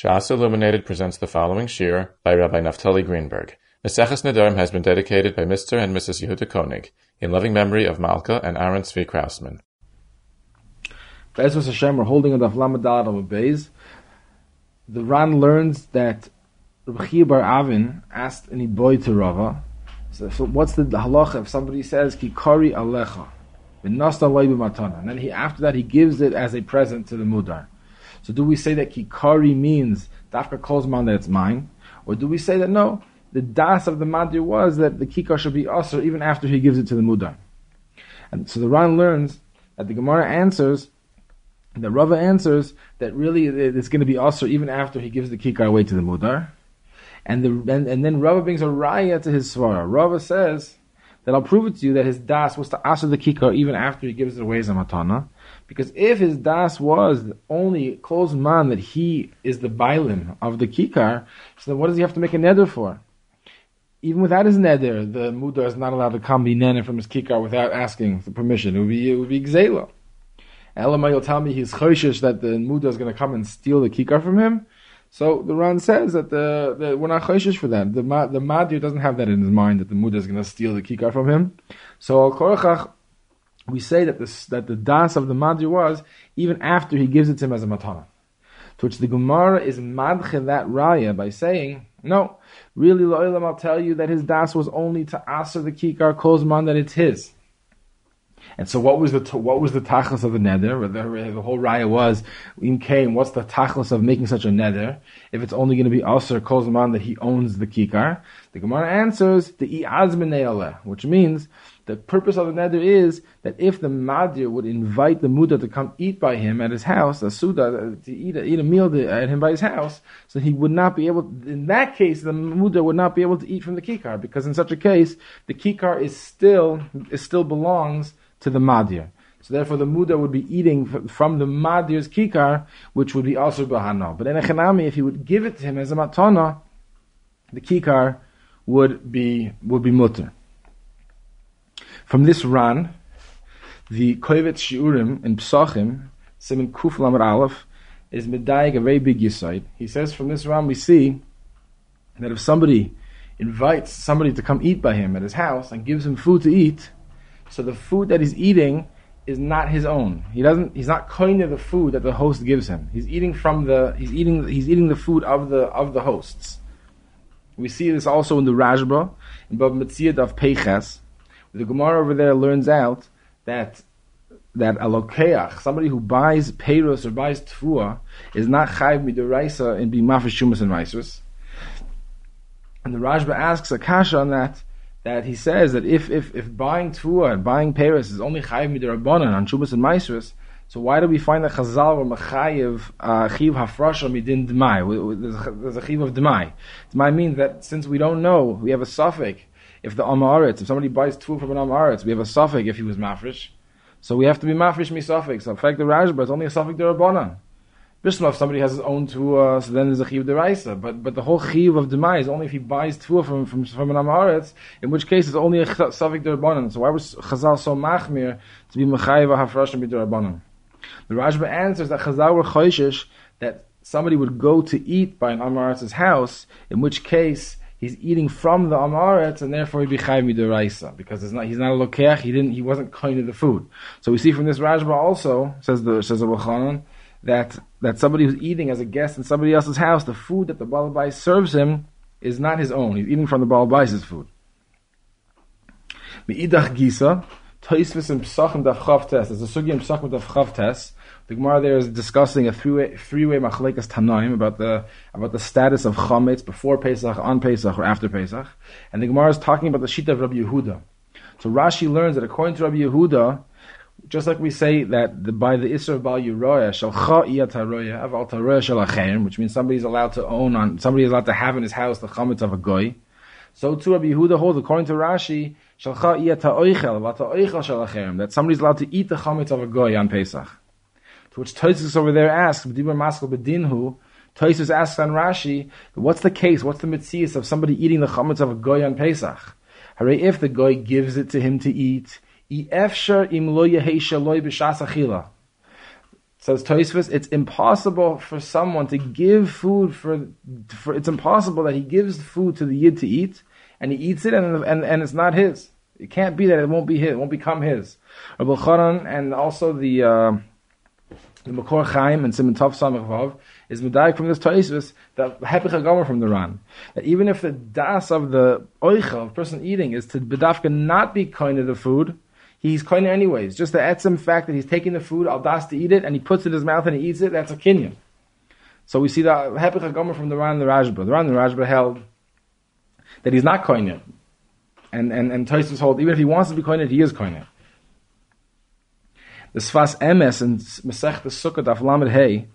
Shas Illuminated presents the following shiur by Rabbi Naftali Greenberg. Maseches Nedarim has been dedicated by Mr. and Mrs. Yehuda Koenig in loving memory of Malka and Aaron Tzvi Krausman. Be'ezus Hashem, we're holding on the Aflamadad of Beis. The Ran learns that Rabbi Bar Avin asked any boy to Rava, so, so what's the halacha if somebody says, Ki kari alecha, and then he, after that he gives it as a present to the mudar. So do we say that kikari means dafka calls kozman that it's mine, or do we say that no, the das of the madir was that the kikar should be usher even after he gives it to the mudar? And so the Ran learns that the Gemara answers, the Rava answers that really it's going to be usher even after he gives the kikar away to the mudar. And, the, and, and then Rava brings a raya to his svara. Rava says that I'll prove it to you that his das was to usher the kikar even after he gives it away as a matana. Because if his das was only close man that he is the bailim of the kikar, so then what does he have to make a neder for? Even without his neder, the mudar is not allowed to come be neder from his kikar without asking for permission. It would be it would be gzela. Elamai will tell me he's choishish that the mudar is going to come and steal the kikar from him. So the Ran says that the, the we're not choishish for that. The the madir doesn't have that in his mind that the mudar is going to steal the kikar from him. So al korachach we say that this that the das of the Madri was even after he gives it to him as a matana. To which the Gemara is madche that raya by saying, no, really lo'ilam I'll tell you that his das was only to answer the kikar kozman that it's his. And so, what was the what was the tachlis of the neder? The, the whole raya was in came. What's the tachlis of making such a neder? If it's only going to be aser kozman that he owns the kikar, the Gemara answers the i'azmenei which means the purpose of the neder is that if the madir would invite the muda to come eat by him at his house, a suda uh, to eat a, eat a meal at him by his house, so he would not be able. In that case, the muda would not be able to eat from the kikar because in such a case, the kikar is still it still belongs to the madir. So therefore, the muda would be eating from the madir's kikar, which would be also bahana. But in a chanami, if he would give it to him as a matana, the kikar would be would be mutter. From this Ran, the Kovetz Shiurim in Psachim, Simon Kuf Lamed Aleph, is medayik a very big yisaid. He says from this Ran we see that if somebody invites somebody to come eat by him at his house and gives him food to eat, so the food that he's eating is not his own. He doesn't. He's not koine the food that the host gives him. He's eating from the. He's eating. He's eating the food of the of the hosts. We see this also in the Rashba in Bab Mitziyad of Peiches, the Gemara over there learns out that that a lokeach, somebody who buys peiros or buys tfua, is not chayv midiraisa in being mafish shumas and raisus. And the Rashba asks a kasha on that, that he says that if if, if buying tfua and buying peiros is only chayv midirabanan on shumas and raisus, so why do we find that Chazal were mechayiv uh, chiv hafrasha midin demai? There's a chiv of demai. Demai means that since we don't know, we have a suffix if the Amaretz, if somebody buys two from an Amaretz, we have a suffix if he was mafresh. So we have to be mafresh mi suffix. So in fact, the Rashba is only a suffix derabana. Bishlov, if somebody has his own tuah, so then there's a chiv deraisa. But but the whole chiv of demai is only if he buys tuah from from from an amaretz, in which case it's only a suffix derabanan. So why was Chazal so machmir to be mechayiv hafrash and be derabanan? The Rashba answers that Chazal were choishish that somebody would go to eat by an amaretz's house, in which case he's eating from the amaretz, and therefore he'd be chayv midiraisa because it's not he's not a lokeach. He didn't he wasn't kind of the food. So we see from this Rashba also says the says Bachanan that that somebody who's eating as a guest in somebody else's house, the food that the balabais serves him is not his own. He's eating from the balabais' food. Meidach gisa. And. There's a sugi in Psachim Daf the Gemara there is discussing a three-way, three-way machlekas tanaim about the about the status of chametz before Pesach, on Pesach, or after Pesach, and the Gemara is talking about the shita of Rabbi Yehuda. So Rashi learns that according to Rabbi Yehuda, just like we say that the, by the Isra of Bal Yeroya, Shalcha Iyat HaRoya, Aval Taroya which means somebody is allowed to own on, somebody is allowed to have in his house the chametz of a goy. So too Rabbi Yehuda holds, according to Rashi, Shalcha Iyat HaOichel, Aval Ta'oichel Shalachem, that somebody is allowed to eat the chametz of a goy on Pesach. To which Tosis over there asks, B'dibur Maskal B'dinhu, Tosis asks on Rashi, what's the case, what's the mitzvah of somebody eating the chametz of a goy on Pesach? Hooray, if the goy gives it to him to eat, im lo says Tosfos, it's impossible for someone to give food for, for, it's impossible that he gives food to the yid to eat, and he eats it, and, and, and it's not his. It can't be that it won't be his, it won't become his. Rabbi Chanan, and also the, uh, the Makor Chaim and Simon Tov Samech Vav is medayik from this Tosfos that Hepich Gomer from the Ran that even if the das of the oicha of person eating is to bedafka not be kind of the food, he's kind anyways. Just the etzim fact that he's taking the food al das to eat it and he puts it in his mouth and he eats it, that's a kinyan. So we see the Hepich Gomer from the Ran the Rashba. The Ran the Rashba held that he's not koine. And and and Tosfos hold even if he wants to be koine, he is koine. The Sfas Emes and Masech the Sukkot of Lamed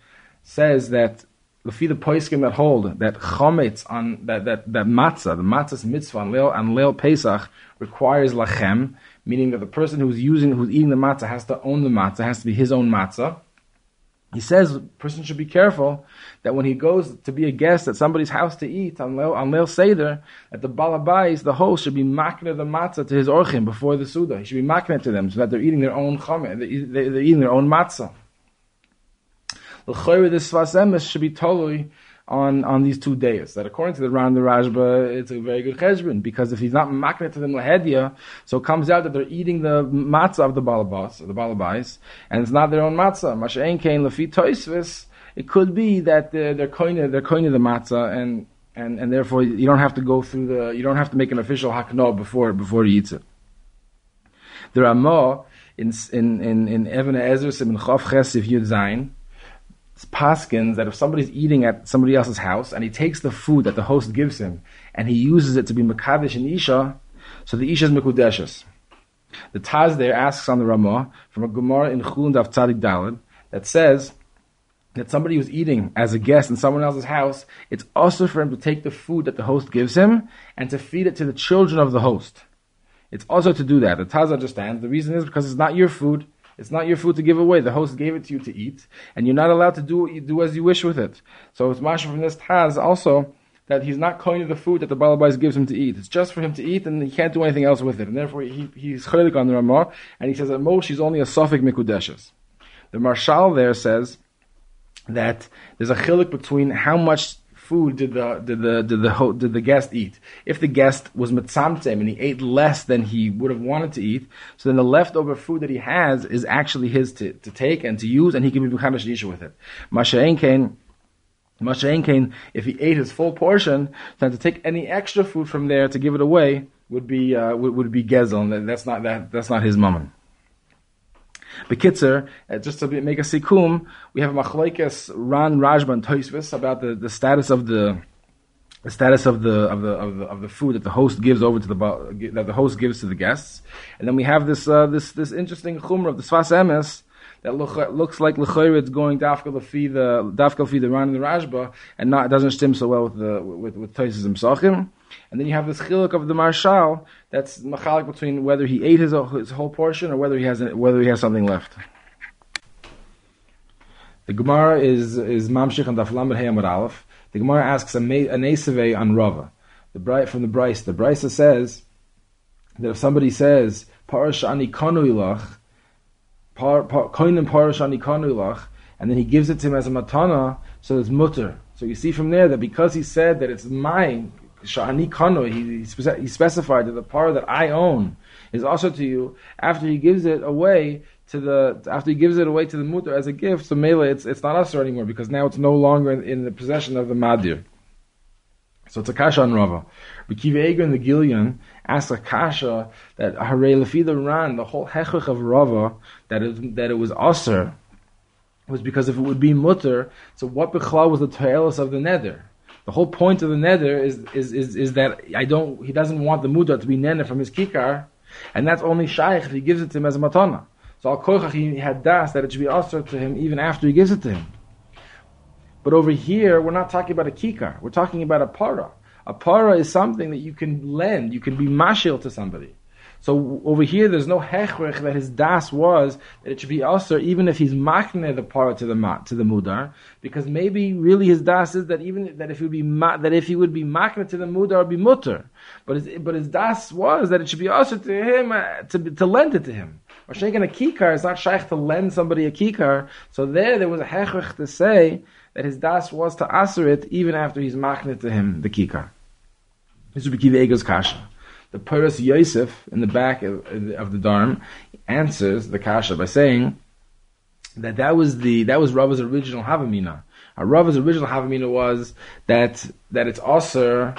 says that the the poiskim that hold that chometz on that that that matzah, the matzah's mitzvah on leil on leil Pesach requires lachem, meaning that the person who's using who's eating the matzah has to own the matzah, has to be his own matzah. He says a person should be careful that when he goes to be a guest at somebody's house to eat on Leil, on Leil Seder, that the balabais, the host, should be makna the matzah to his orchim before the suda. He should be makna to them so that they're eating their own chamet, they're, eating their own matzah. The this Sfas Emes should be totally on, on these two days. That according to the Ran the Rashba, it's a very good cheshbon because if he's not maknet to them lahedia, so it comes out that they're eating the matzah of the balabas, the balabais, and it's not their own matzah. Masha'en kain lefi toisvis. It could be that they're they're they're koine the matzah and. And, and therefore you don't have to go through the you don't have to make an official hakno before before he eats it. The Ramah in in in in Evan Ezer Simon Chav Ches Yud Zayin paskins that if somebody's eating at somebody else's house and he takes the food that the host gives him and he uses it to be Makadish and Isha, so the Isha is Mekudeshes. The Taz there asks on the Ramah from a Gemara in Chulun Daf Tzadik Dalad that says that somebody who's eating as a guest in someone else's house, it's also for him to take the food that the host gives him and to feed it to the children of the host. It's also to do that. The Taz understands the reason is because it's not your food, it's not your food to give away. The host gave it to you to eat, and you're not allowed to do what you do as you wish with it. So it's masha from this taz also that he's not coining the food that the balabais gives him to eat. It's just for him to eat, and he can't do anything else with it. And therefore, he, he's chaylik on the Ramah, and he says that most he's only a sofik mikudeshes. The Maharshal there says that there's a chilik between how much food did the did the did the did the guest eat? If the guest was mitzamtzem and he ate less than he would have wanted to eat, so then the leftover food that he has is actually his to, to take and to use, and he can be mechanish isha with it. Masha'en kain. If he ate his full portion, then to take any extra food from there to give it away would be uh, would, would be gezel, and that's not that that's not his mammon. Bekitzer, uh, just to make a sikum, we have machlekes Ran Rajban Toisvis about the, the status of the the status of the of the of the of the food that the host gives over to the that the host gives to the guests, and then we have this uh, this this interesting chumrah of the Sfas Emes that look, looks like lechayr it's going dafka the dafka the Ran and the Rashba, and not doesn't stem so well with the with with Toises and Psachim. And then you have this chiluk of the Maharshal that's machalik between whether he ate his, his whole portion or whether he has whether he has something left. The Gemara is is mamshich and daflamed heyamad aleph. The Gemara asks a, an eseve on Rava. The bright from the Bryce. The Bryce says that if somebody says parash ani kanu ilach, koinen parash ani and then he gives it to him as a matana, so it's mutter. So you see from there that because he said that it's mine, Sha'ani Kano, he, he specified that the par that I own is also to you after he gives it away to the after he gives it away to the mutter as a gift. So mele, it's it's not us anymore because now it's no longer in, in the possession of the madir. So it's a kasha on Rava. Rekiva Eger and the Gillian asks a kasha that Hare Lefida Ran, the whole hechach of Rava, that it, that it was aser, was because if it would be mutter, so what bechla was the tailus of the nether? The whole point of the nether is, is, is, is that I don't, he doesn't want the muda to be nene from his kikar, and that's only shaykh if he gives it to him as a matana. So al kochach he had das that it should be also to him even after he gives it to him. But over here, we're not talking about a kikar. We're talking about a para. A para is something that you can lend, you can be mashil to somebody. So over here, there's no hechrech that his das was that it should be usher, even if he's makne the part to the to the mudar, because maybe really his das is that even that if he would be that if he would be makne to the mudar, would be mutter. But his, but his das was that it should be usher to him uh, to to lend it to him. Or shaking a kikar is not shaykh to lend somebody a kikar. So there, there was a hechrich to say that his das was to answer it even after he's machnit to him the kikar. This would be kasha. The Paras Yosef in the back of, of the Dharm answers the kasha by saying that that was the that was Rava's original Havamina. Rava's original Havamina was that that it's Aser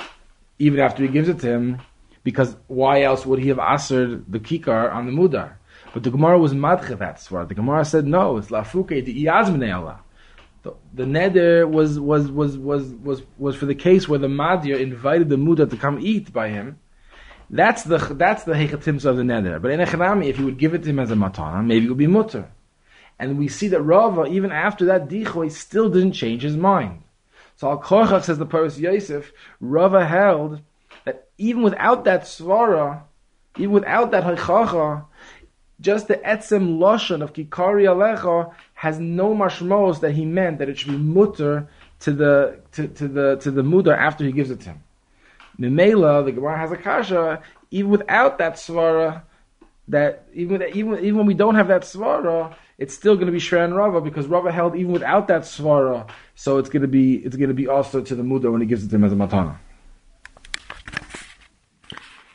even after he gives it to him, because why else would he have asered the kikar on the mudar? But the Gemara was madche that. The Gemara said no, it's lafuke the iyazmine Allah. The, the neder was was was was was was for the case where the madir invited the mudar to come eat by him. That's the that's the hechatims of the neder. But in echanami, if you would give it to him as a matana, maybe it would be mutter. And we see that Rava, even after that dichoy, still didn't change his mind. So Al Korchach says the Paris Yosef, Rava held that even without that svara, even without that haichacha, just the etzem lashon of kikari alecha has no mashmos that he meant that it should be mutter to the to, to the to the mudar after he gives it to him. Mimela, the Gemara has a kasha, even without that svara, that even even even when we don't have that svara, it's still going to be Shran Rava because Rava held even without that svara, so it's going to be it's going to be also to the muda when he gives it to him as a matana.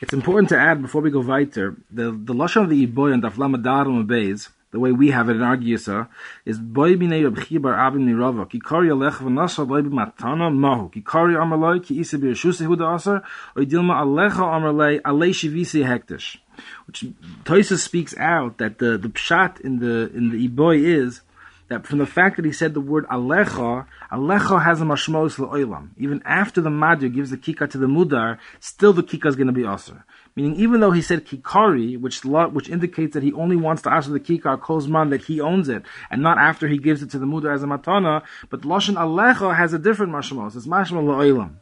It's important to add before we go weiter the the lashon of the iboy and Aflama Darum Beis the way we have it in our Giyasa, is boy b'nei Reb Chibar Abin Nirava, ki kari alech v'nasa boy b'matana mahu, ki kari amaloi, ki isa b'yashuse hu da'asar, or dilma alecha amalei, alei shivisi hektish. Which Toisa speaks out that the, the pshat in the, in the Iboy is, that from the fact that he said the word alecha, alecha has a mashmos le'olam. Even after the madir gives the kika to the mudar, still the kika is going to be aser. Meaning, even though he said kikari, which which indicates that he only wants to ask the kikar kozman that he owns it, and not after he gives it to the mudar as a matana, but lashon alecha has a different mashmos. It's mashmal lo'ilam.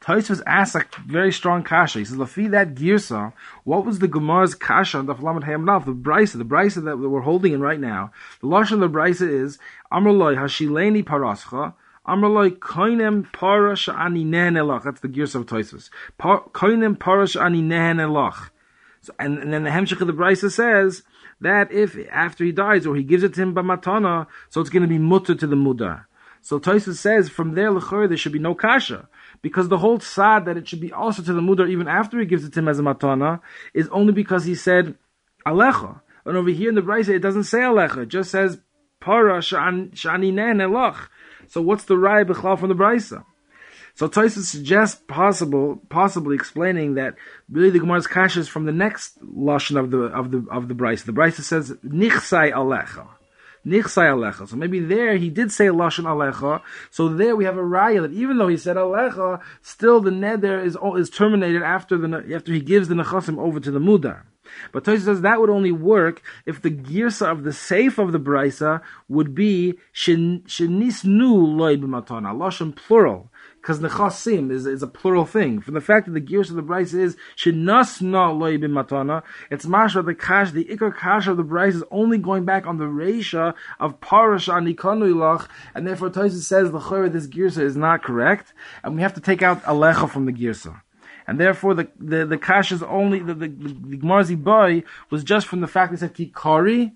Taisvus asks a very strong kasha. He says, "Lafi that girsa, what was the Gemara's kasha on the Flamet Hayamnav, the brisa, the brisa that we're holding in right now? The lashon the brisa is Amrloi Hashileni Parascha." Amrloi koinem parash ani elach. That's the gears of Toisus. Koinem parash ani elach. So, and, and then the Hemshech of the Brisa says that if after he dies or he gives it to him by matana, so it's going to be mutter to the mudar. So Toisus says from there lechor there should be no kasha because the whole sad that it should be also to the mudar even after he gives it to him as a matana is only because he said alecha. And over here in the Brisa it doesn't say alecha; it just says para shani elach. So what's the Rai B'chlal from the Brisa? So Toysa suggests possible, possibly explaining that really the Gemara's kasha is from the next lashon of the of the of the Brisa. The Brisa says nichsai alecha. Nichsai alecha. So maybe there he did say lashon alecha. So there we have a raya that even though he said alecha, still the neder is is terminated after the after he gives the nechasim over to the mudar. But Tosi says that would only work if the girsa of the safe of the brisa would be shenisnu loy b'matana, lashon plural, because nechasim is, is a plural thing. From the fact that the gears of the brisa is shenasna loy b'matana, it's mashra the kash, the ikar kash of the brisa is only going back on the reisha of parasha nikanu ilach, and therefore Tosi says the this girsa is not correct, and we have to take out alecha from the girsa and therefore the the, the kash is only the the, the Gmarzi boy was just from the fact that he said kikari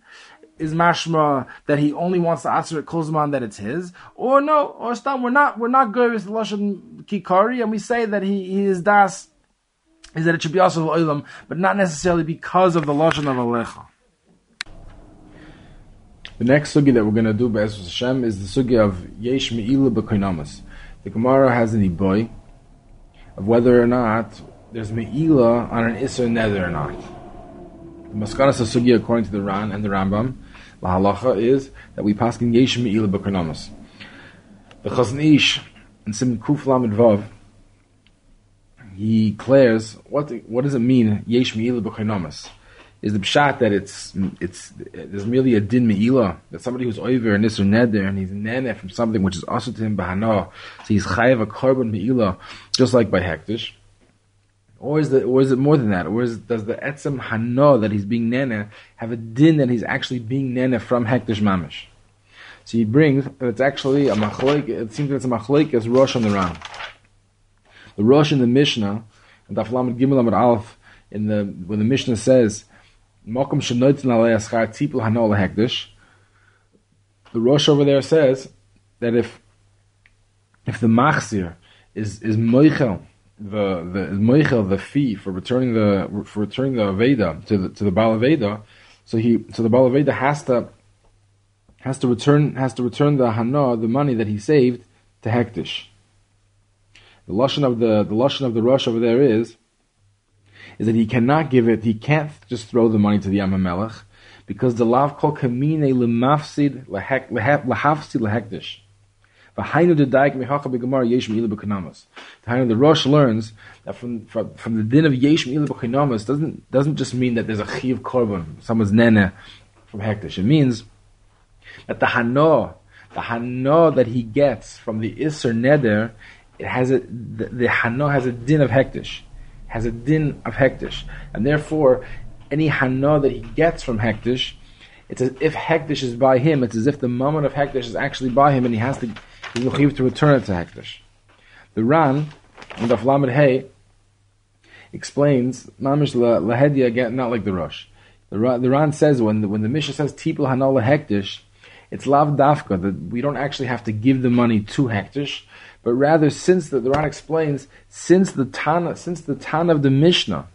is mashma that he only wants to answer it kozman that it's his, or no, or stam we're not we're not good with the lashon kikari, and we say that he, he is das is that it should be also oilam, but not necessarily because of the lashon of alecha. The next sugi that we're going to do, Be'ez Hashem, is the sugi of Yesh B'Koinamas. The Gemara has an iboy, of whether or not there's me'ila on an Isser nether or not. The Maskanas Sugi, according to the Ran and the Rambam, the halacha is that we pass in Yesh me'ila b'karnamas. The Chazon Ish in Sim Kuf Lamed Vav, he declares what what does it mean Yesh me'ila b'karnamas? Is the pshat that it's it's there's merely a din meila that somebody who's over and nisr neder and he's nene from something which is also to him bahana, so he's chayav a carbon meila just like by hektish. Or is, the, or is it more than that? Or is, does the etzem hano that he's being nene have a din that he's actually being nene from hektish mamish? So he brings, it's actually a machloik, it seems that it's a machloik as Rosh on the Ram. The Rosh in the Mishnah, and Daf Lamed Gimel Amud Aleph, in the, when the Mishnah says, Malcolm Hanol Hekdish. The Rosh over there says that if if the machzir is is moichel the the moichel the fee for returning the for returning the aveda to the to the balaveda, so he so the balaveda has to has to return has to return the hana the money that he saved to hektish. The lashon of the the lashon of the Rosh over there is is that he cannot give it. He can't just throw the money to the Yamamelech because the lav kol kamine lemafsid lahafsid lehekdish. V'hainu the daik mechacha begamar yesh me'ilu b'kanamas. The Rosh learns that from, from, from the din of yesh me'ilu b'kanamas doesn't doesn't just mean that there's a chiv korban, someone's nene from hektish. It means that the hano, the hano that he gets from the iser neder, it has a the, the hano has a din of hektish has a din of hektish, and therefore any hana that he gets from hektish, it's as if hektish is by him. It's as if the moment of hektish is actually by him, and he has to he's to return it to hektish. The Ran in the Flamed Hay explains mamish lahedia again, not like the Rosh. The, the Ran says when the, when the Mishnah says tipul hanal hektish, it's lav dafka that we don't actually have to give the money to hektish but rather since the, the Ran explains since the Tana since the Tana of the Mishnah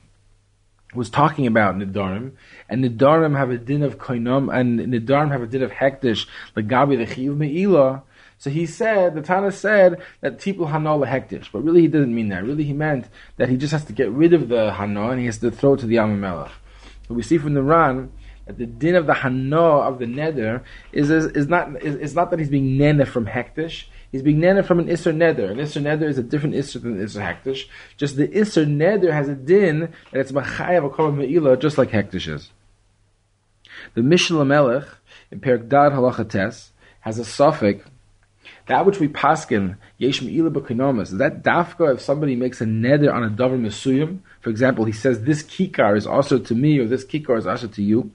was talking about Nidarim, and Nidarim have a din of koinam, and Nidarim have a din of hektish, like Gabi the Chiyuv Me'ilah. So he said, the Tana said that Tipul Hana hektish, but really he didn't mean that. Really he meant that he just has to get rid of the Hana and he has to throw it to the Yamamelech. So we see from the Ran that the din of the Hana of the Neder is, is, is not is, is, not that he's being nene from hektish, He's being neder from an Isser Neder. An Isser Neder is a different Isser than Isser Hektish. Just the Isser Neder has a din that it's Machayav Akorban Me'ilah, just like Hektish is. The Mishnah Melech, in Perak Dad Halacha Tes, has a suffix that which we paskin yesh me'ila b'kinomis is that dafka if somebody makes a neder on a davar mesuyim for example he says this kikar is also to me or this kikar is also to you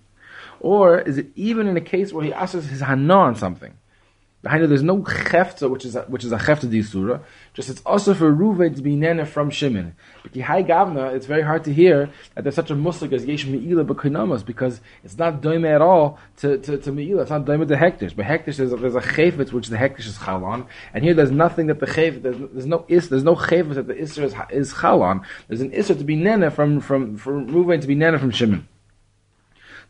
or is it even in a case where he asks his hana on something there's no chefta, which is a, which is a chefta disura. Just it's also for Ruven to be nene from Shimon. But high gavna, it's very hard to hear that there's such a muslik as yesh meila b'koinamos because it's not doime at all to to, to meila. It's not doime to hektish. But hektish there's there's a chayfetz which the hektish is chalon, and here there's nothing that the chayfetz there's, there's no is there's no chayfetz that the isra is, is chalon. There's an isra to be nene from from for Ruven to be nene from Shimon.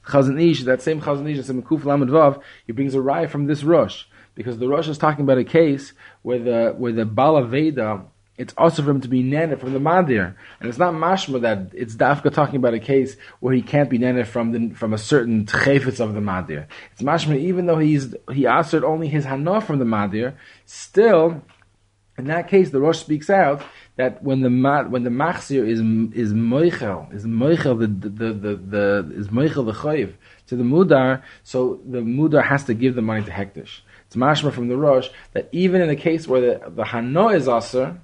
Chazon Ish, that same Chazon Ish, in Kuf Lamed Vav, he brings a rye from this Rosh because the Rosh is talking about a case where the where the Bala Veda it's also for him to be nana from the Madir. And it's not mashma that it's Dafka talking about a case where he can't be nana from the, from a certain tchefetz of the Madir. It's mashma even though he's he answered only his hana from the Madir, still in that case the Rosh speaks out that when the when the machzir is is moichel is moichel the the the, the is moichel the chayiv to the mudar, so the mudar has to give the money to hektish. It's mashma from the Rosh that even in the case where the, the Hano is aser,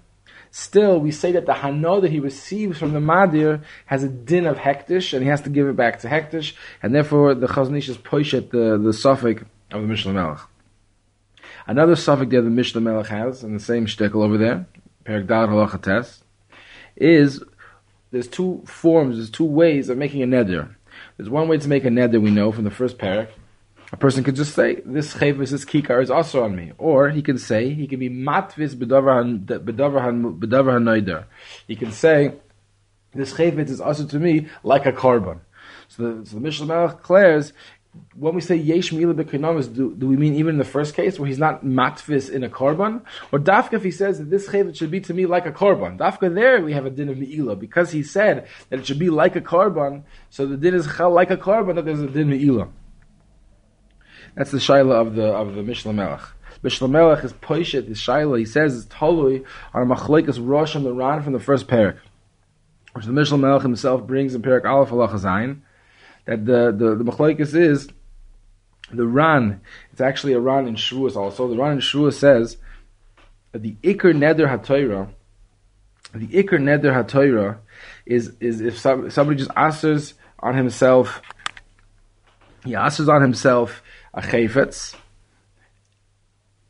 still we say that the Hano that he receives from the Madir has a din of Hektish, and he has to give it back to Hektish, and therefore the Chazon Ish is poshet the, the suffix of the Mishnah Melech. Another suffix that the Mishnah Melech has, in the same shtickle over there, Perak Dal Halachates, is there's two forms, there's two ways of making a neder. There's one way to make a neder we know from the first parak, a person could just say, this chayvis, this kikar is also on me. Or he can say, he can be matvis bedavar hanoider. He can say, this chayvis is also to me like a carbon. So the, so the Mishnah Melech declares, when we say yesh mila b'kinamas, do, do we mean even in the first case where he's not matvis in a korban? Or dafka if he says that this chayvit should be to me like a korban? Dafka there we have a din of meila because he said that it should be like a korban. So the din is like a korban that there's a din meila. That's the shaila of the of the Mishnah Melech. Mishnah Melech is poishet. The shaila he says is tolui on machlekes rosh and the ran from the first parak, which the Mishnah Melech himself brings in parak Aleph Zayin. That the the, the machlekes is the ran. It's actually a ran in Shavuos also. The ran in Shavuos says that the ikr neder hatoira. The ikr neder hatoira is is if somebody just answers on himself. He answers on himself a chayfetz,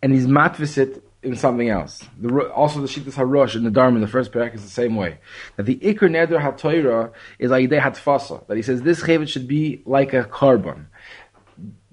and he's matvisit in something else. The, also, the Shittas Harosh in the Dharma in the first parak is the same way. That the Iker Neder HaToira is Ayidei HaTfasa. That he says this Chavit should be like a carbon.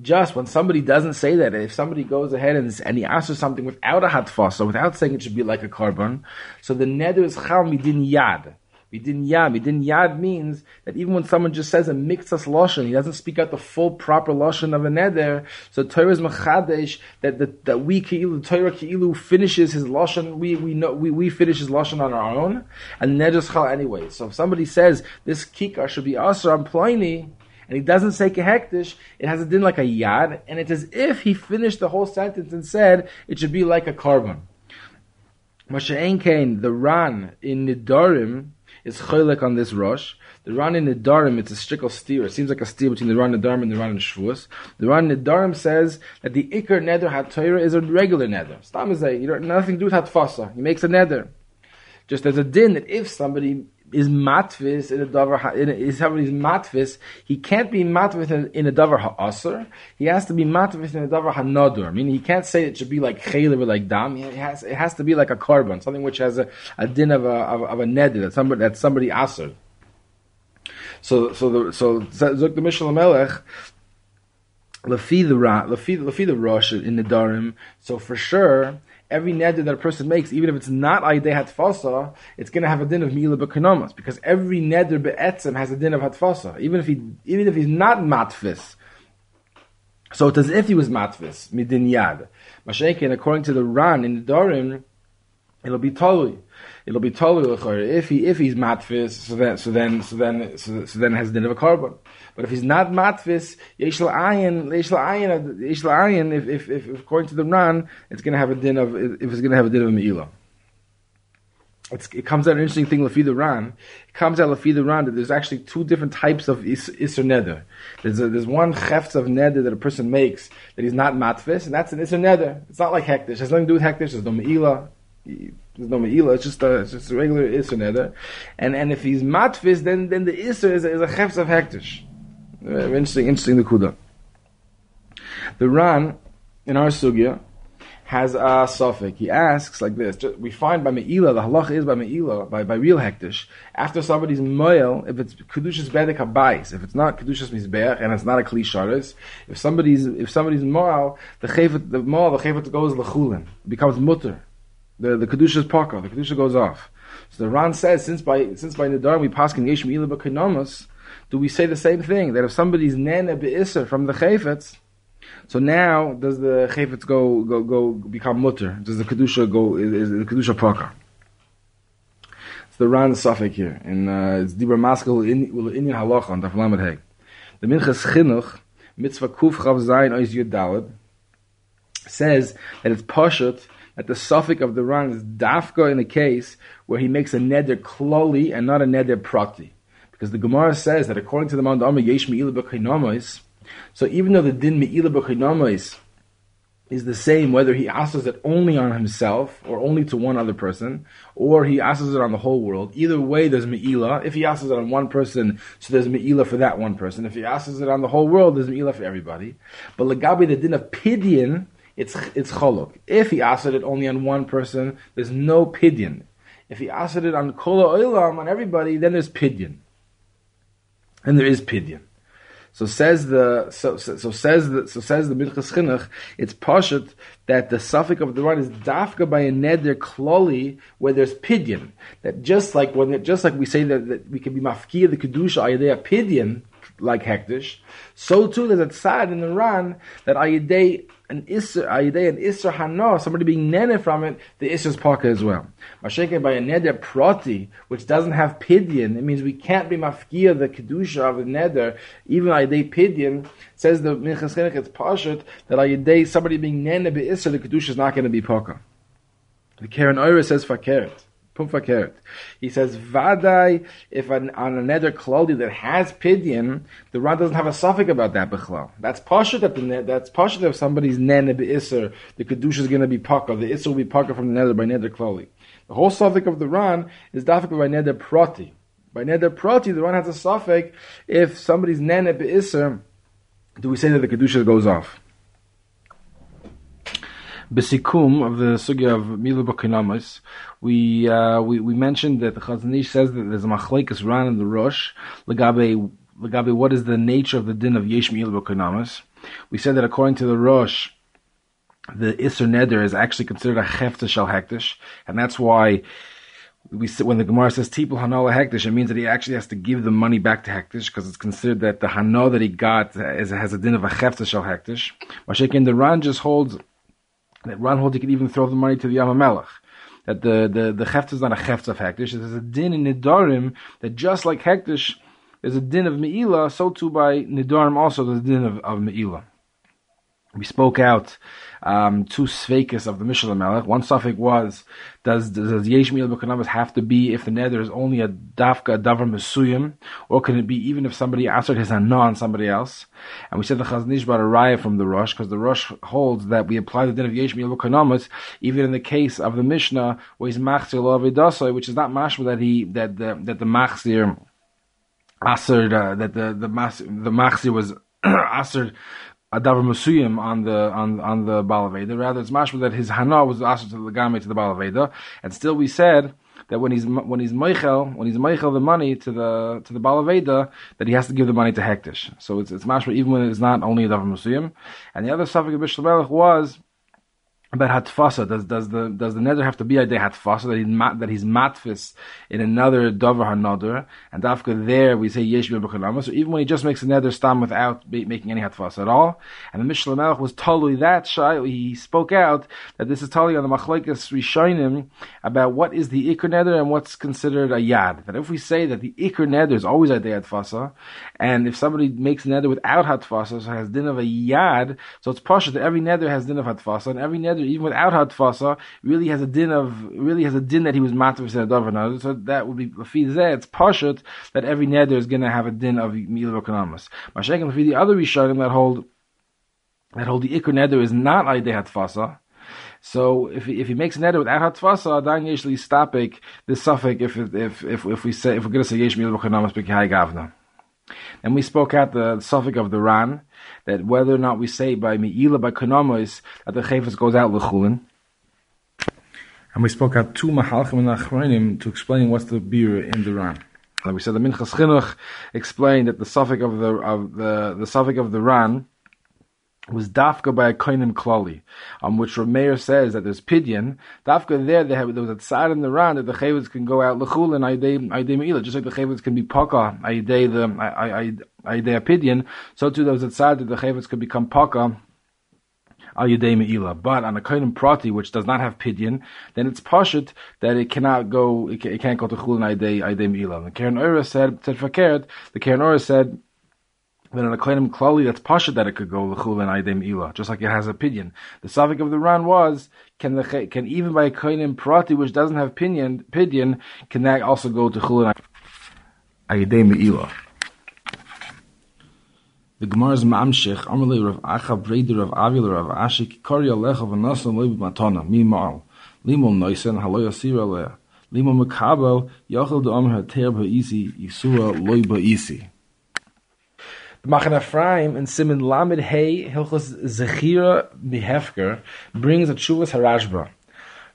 Just when somebody doesn't say that, if somebody goes ahead and, and he asks something without a hatfasa, without saying it should be like a carbon, so the neder is chal midin yad. Midin yad. Midin yad means that even when someone just says a mixas lashon, he doesn't speak out the full proper lashon of a neder. So Torah is machadesh that that, that we keilu Torah keilu finishes his lashon. We we know we, we finish his lashon on our own, and neder is chal anyway. So if somebody says this kikar should be asr on Pliny, and he doesn't say kehektish, it has a din like a yad, and it's as if he finished the whole sentence and said it should be like a carbon. Moshe Kain, the Ran in Nidarim is choylek on this Rosh. The Ran in Nidarim, it's a strickle steer. It seems like a steer between the Ran in Nidarim and the Ran in Shavuos. The Ran in Nidarim says that the Iker Neder HaTorah is a regular Neder. Stam is a, you know, nothing to do with Hatfasa. He makes a Neder. Just as a din that if somebody is matvis in a davar in a, is somebody's matvis, he can't be matvis in, in a davar ha'aser. He has to be matvis in a davar ha'nadur. I mean, he can't say it should be like chaylev or like dam. It has it has to be like a carbon, something which has a, a din of a of, of a neder that somebody that somebody aser. So so the so zok the Mishnah Melech. Lafi the lafi lafi the rosh in the darim. So for sure every neder that a person makes, even if it's not aydei hatfasa, it's going to have a din of mila b'kanomas because every neder be'etzem has a din of hatfasa, even if he even if he's not matfis. So it's as if he was matfis midin yad. Mashenkin, according to the Ran in the Dorim, it'll be totally it'll be totally if he if he's matfis, so then so then so then so, so then has a din of a carbon. But if he's not matfis, yesh ayin, yesh ayin, yesh ayin. If, if if according to the Ran, it's going to have a din of if it's going to have a din of meila. It comes out an interesting thing lafi the Ran. It comes out lafi the Ran that there's actually two different types of is, neder. There's a, there's one chefts of neder that a person makes that he's not matfis, and that's an iser neder. It's not like hektish. It has nothing to do with hektish. There's no meila. There's no meila. It's just a it's just a regular iser neder. And and if he's matfis, then then the iser is, is a chefts of hektish. Very interesting, interesting the kuda. The Ran in our sugya has a suffix. He asks like this: We find by meila, the halacha is by meila, by, by real hektish. After somebody's moel, if it's kedushas bedek habayis, if it's not kedushas mizbeach and it's not a kli if somebody's if somebody's moel, the chayfet the moel the chayfet goes lechulin, becomes mutter. The the kedusha's paka, the kedusha goes off. So the Ran says since by since by Nadar we pass in meila b'kenomas do we say the same thing that if somebody's nene be'isser from the chayfetz, so now does the chayfetz go go go become mutter? Does the kedusha go is, the kedusha paka? It's the Ran suffix here, and uh, it's dibra maskal in Indian halacha on Taflamet Heg. The Minchas Chinuch mitzvah kuf chav zayin ois yud says that it's pashut that the suffix of the Ran is dafka in a case where he makes a neder kloli and not a neder prati. Because the Gemara says that according to the Mount Amma, Yesh Me'ila B'chainomois, so even though the Din Me'ila B'chainomois is the same whether he asks it only on himself or only to one other person, or he asks it on the whole world. Either way, there's Me'ila. If he asks it on one person, so there's Me'ila for that one person. If he asks it on the whole world, there's Me'ila for everybody. But Lagabi, the Din of Pidyon, it's, it's Cholok. If he asks it only on one person, there's no Pidyon. If he asks it on Kola Oilam, on everybody, then there's Pidyon and there is pidyon. So says the so, so, so, says the so says the Minchas Chinuch. It's pashut that the suffix of the run is dafka by a neder kloli where there's pidyon. That just like when just like we say that, that we can be mafkia the kedusha ayadei pidyon like hektish, so too there's a sad in the run that ayadei an isser, ayidei an isser hano, somebody being nene from it, the isser's pocket as well. By a neder proti, which doesn't have pidyon, it means we can't be mafkia the kedusha of the neder, even ayidei pidyon, says the Minchas Chinuch, it's pashut, that ayidei somebody being nene be isser, the kedusha is not going to be poka. The Karen Oira says fakeret. He says, Vadai, if an, on another clothing that has pidyon, the Ran doesn't have a suffix about that bichlal. That's pasha that the that's pasha if somebody's nene be'isser, the kedusha is going to be paka. The isser will be paka from the nether by nether clothing. The whole suffix of the Ran is dafik by nether prati. By nether prati, the Ran has a suffix if somebody's nene be'isser, do we say that the kedusha goes off? Besikum of the sugya of Milu Bakinamas, we, uh, we we mentioned that the Chazon Ish says that there's a machlekes ran in the Rosh, legabe, legabe what is the nature of the din of Yesh Milu Bakinamas. We said that according to the Rosh, the Isser Neder is actually considered a Hefta Shal Hektish, and that's why we when the Gemara says Tipul Hanola Hektish, it means that he actually has to give the money back to Hektish because it's considered that the Hano that he got is, has a din of a Hefta Shal Hektish. Mashiach the Ran just holds that Ron could even throw the money to the Yamamelech. That the the the heft is not a heft of hektish. There's a din in nidarim that just like hektish, there's a din of meila. So too by nidarim also there's a din of, of meila. We spoke out um, two svekis of the Mishnah Melech. One suffix was, does, does Yesh Mil have to be if the nether is only a dafka, davar mesuyim, or can it be even if somebody answered his anah on somebody else? And we said the Chazon Ish brought a raya from the Rosh, because the Rosh holds that we apply the din of Yesh Mil even in the case of the Mishnah, where he's machzir lo which is not mashma that he, that the, that the machzir, Aser, uh, that the the the machzir was aser adavar musuyim on the on on the balaveda. Rather, it's mashma that his hana was also to the game to the balaveda, and still we said that when he's when he's meichel when he's meichel the money to the to the balaveda that he has to give the money to hektish. So it's it's mashma even when it's not only a davar musuyim. And the other subject of Bishlam was about hatfasa. Does does the does the neder have to be a day hatfasa that he's that he's matfis in another dover hanother and after there we say yesh b'bechanama. So even when he just makes a neder stam without making any hatfasa at all, and the Mishnah Melech was totally that shy. He spoke out that this is totally on the machlekes rishonim about what is the ikr neder and what's considered a yad. That if we say that the ikr neder is always a day hatfasa, and if somebody makes a neder without hatfasa, so has din of a yad, so it's partial that every neder has din of hatfasa and every neder even without hatfasa, really has a din of really has a din that he was matavus and adav So that would be lafi zeh. It's pashut that every neder is going to have a din of milav ekonomus. Mashiach the other rishonim that hold that hold the ikr neder is not aydei hatfasa. So if he, if he makes neder without hatfasa, then usually stopik the suffix if if if if we say if we're going to say yesh ekonomus b'kihai gavna. And we spoke at the suffix of the Ran, that whether or not we say by Me'ila, by Konomois, that the Chayfas goes out L'chulin. And we spoke out two Mahalchim and Achronim to explain what's the beer in the Ran. Like we said, the Minchas Chinuch explained that the suffix of the of the the suffix of the Ran was dafka by a koinim klali, on which Rameir says that there's pidyon. Dafka there, they have, there was a tzad in the round that the chavits can go out lechul and aydei meila, just like the chavits can be paka aydei the aydei a pidyon. So too there was a tzad that the chavits could become paka al meila. But on a koinim prati, which does not have pidyon, then it's pashut that it cannot go, it, can't go to and aydei aydei meila. The Karen Ura said, said fakert, the Karen Ura said then in a klainim klali, that's pasha that it could go l'chul and ila, just like it has a pinion. The suffix of the Ran was can the can even by a klainim prati which doesn't have pinion pinion can that also go to chul and ila. The Gemara's Mamshech, Amalei Rav Acha Breder Rav Avil Rav Ashik Kari Alecha V'Nasa Loib Matana Mi Mal Limon Noisen Haloy Asira Lea Limon Makabo Yochel Da'am HaTer Ba'isi Yisua Loy Ba'isi Machan Ephraim in Simon Lamed Hey Hilchos Zechira Behefker brings a Chuvas Harashba.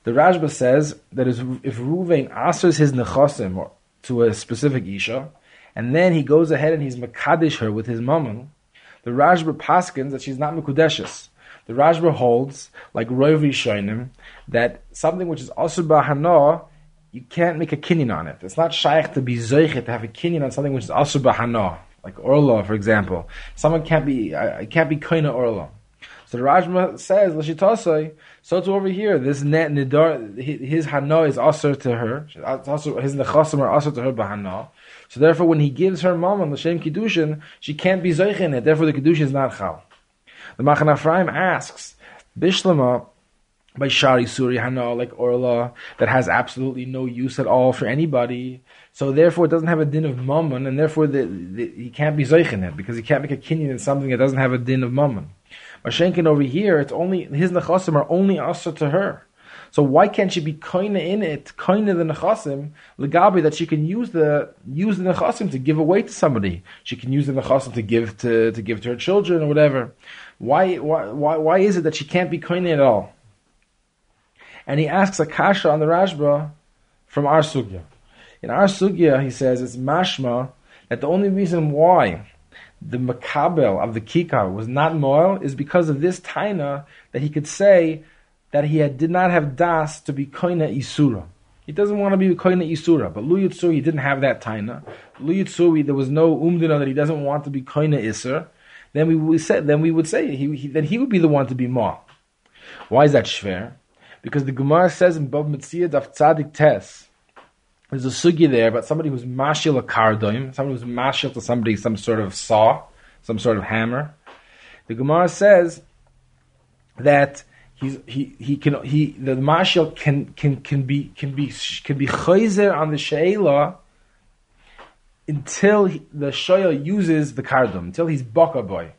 The Rashba says that if Ruvain answers his nechosim to a specific isha, and then he goes ahead and he's makadish her with his mammon, the Rashba paskins that she's not mekudeshes. The Rashba holds, like Rovi Shoinim, that something which is also bahana, you can't make a kinyan on it. It's not shaykh to be zoichet to have a kinyan on something which is also bahana like orla, for example. Someone can't be uh, can't be koina orla. So the Rashba says l'shitasai. So to over here, this net nidar, his hana is also to her. Also, his nechasim are also to her bahana. So therefore, when he gives her mom on l'shem kiddushin, she can't be zoich in it. Therefore, the kiddushin is not chal. The Machan asks, Bishlama, by Shari Suri Hana, like Orla, that has absolutely no use at all for anybody. So therefore, it doesn't have a din of mammon, and therefore the, the, he can't be zeich in it because he can't make a kinyan in something that doesn't have a din of mammon. Mashenkin over here, it's only his nechasim are only asa to her. So why can't she be koina in it, koina the nechasim, legabi that she can use the use the nechasim to give away to somebody? She can use the nechasim to give to to give to her children or whatever. Why why why why is it that she can't be koina at all? and he asks a kasha on the Rashba from our sugya. In our sugya, he says it's mashma that the only reason why the makabel of the kikar was not moil is because of this taina that he could say that he had, did not have das to be koina isura. He doesn't want to be koina isura, but lu he didn't have that taina. Lu there was no umdina that he doesn't want to be koina isur. Then we would say then we would say he, he, that he would be the one to be ma. Why is that shver? Because the Gemara says in Bab Mitziyah Daf Tzadik Tes there's a sugi there about somebody who's mashil a kardoim, somebody who's mashil to somebody some sort of saw, some sort of hammer. The Gemara says that he's he he can he the mashil can can can be can be can be chayzer on the sheila until he, the shoyel uses the kardom until he's baka boy.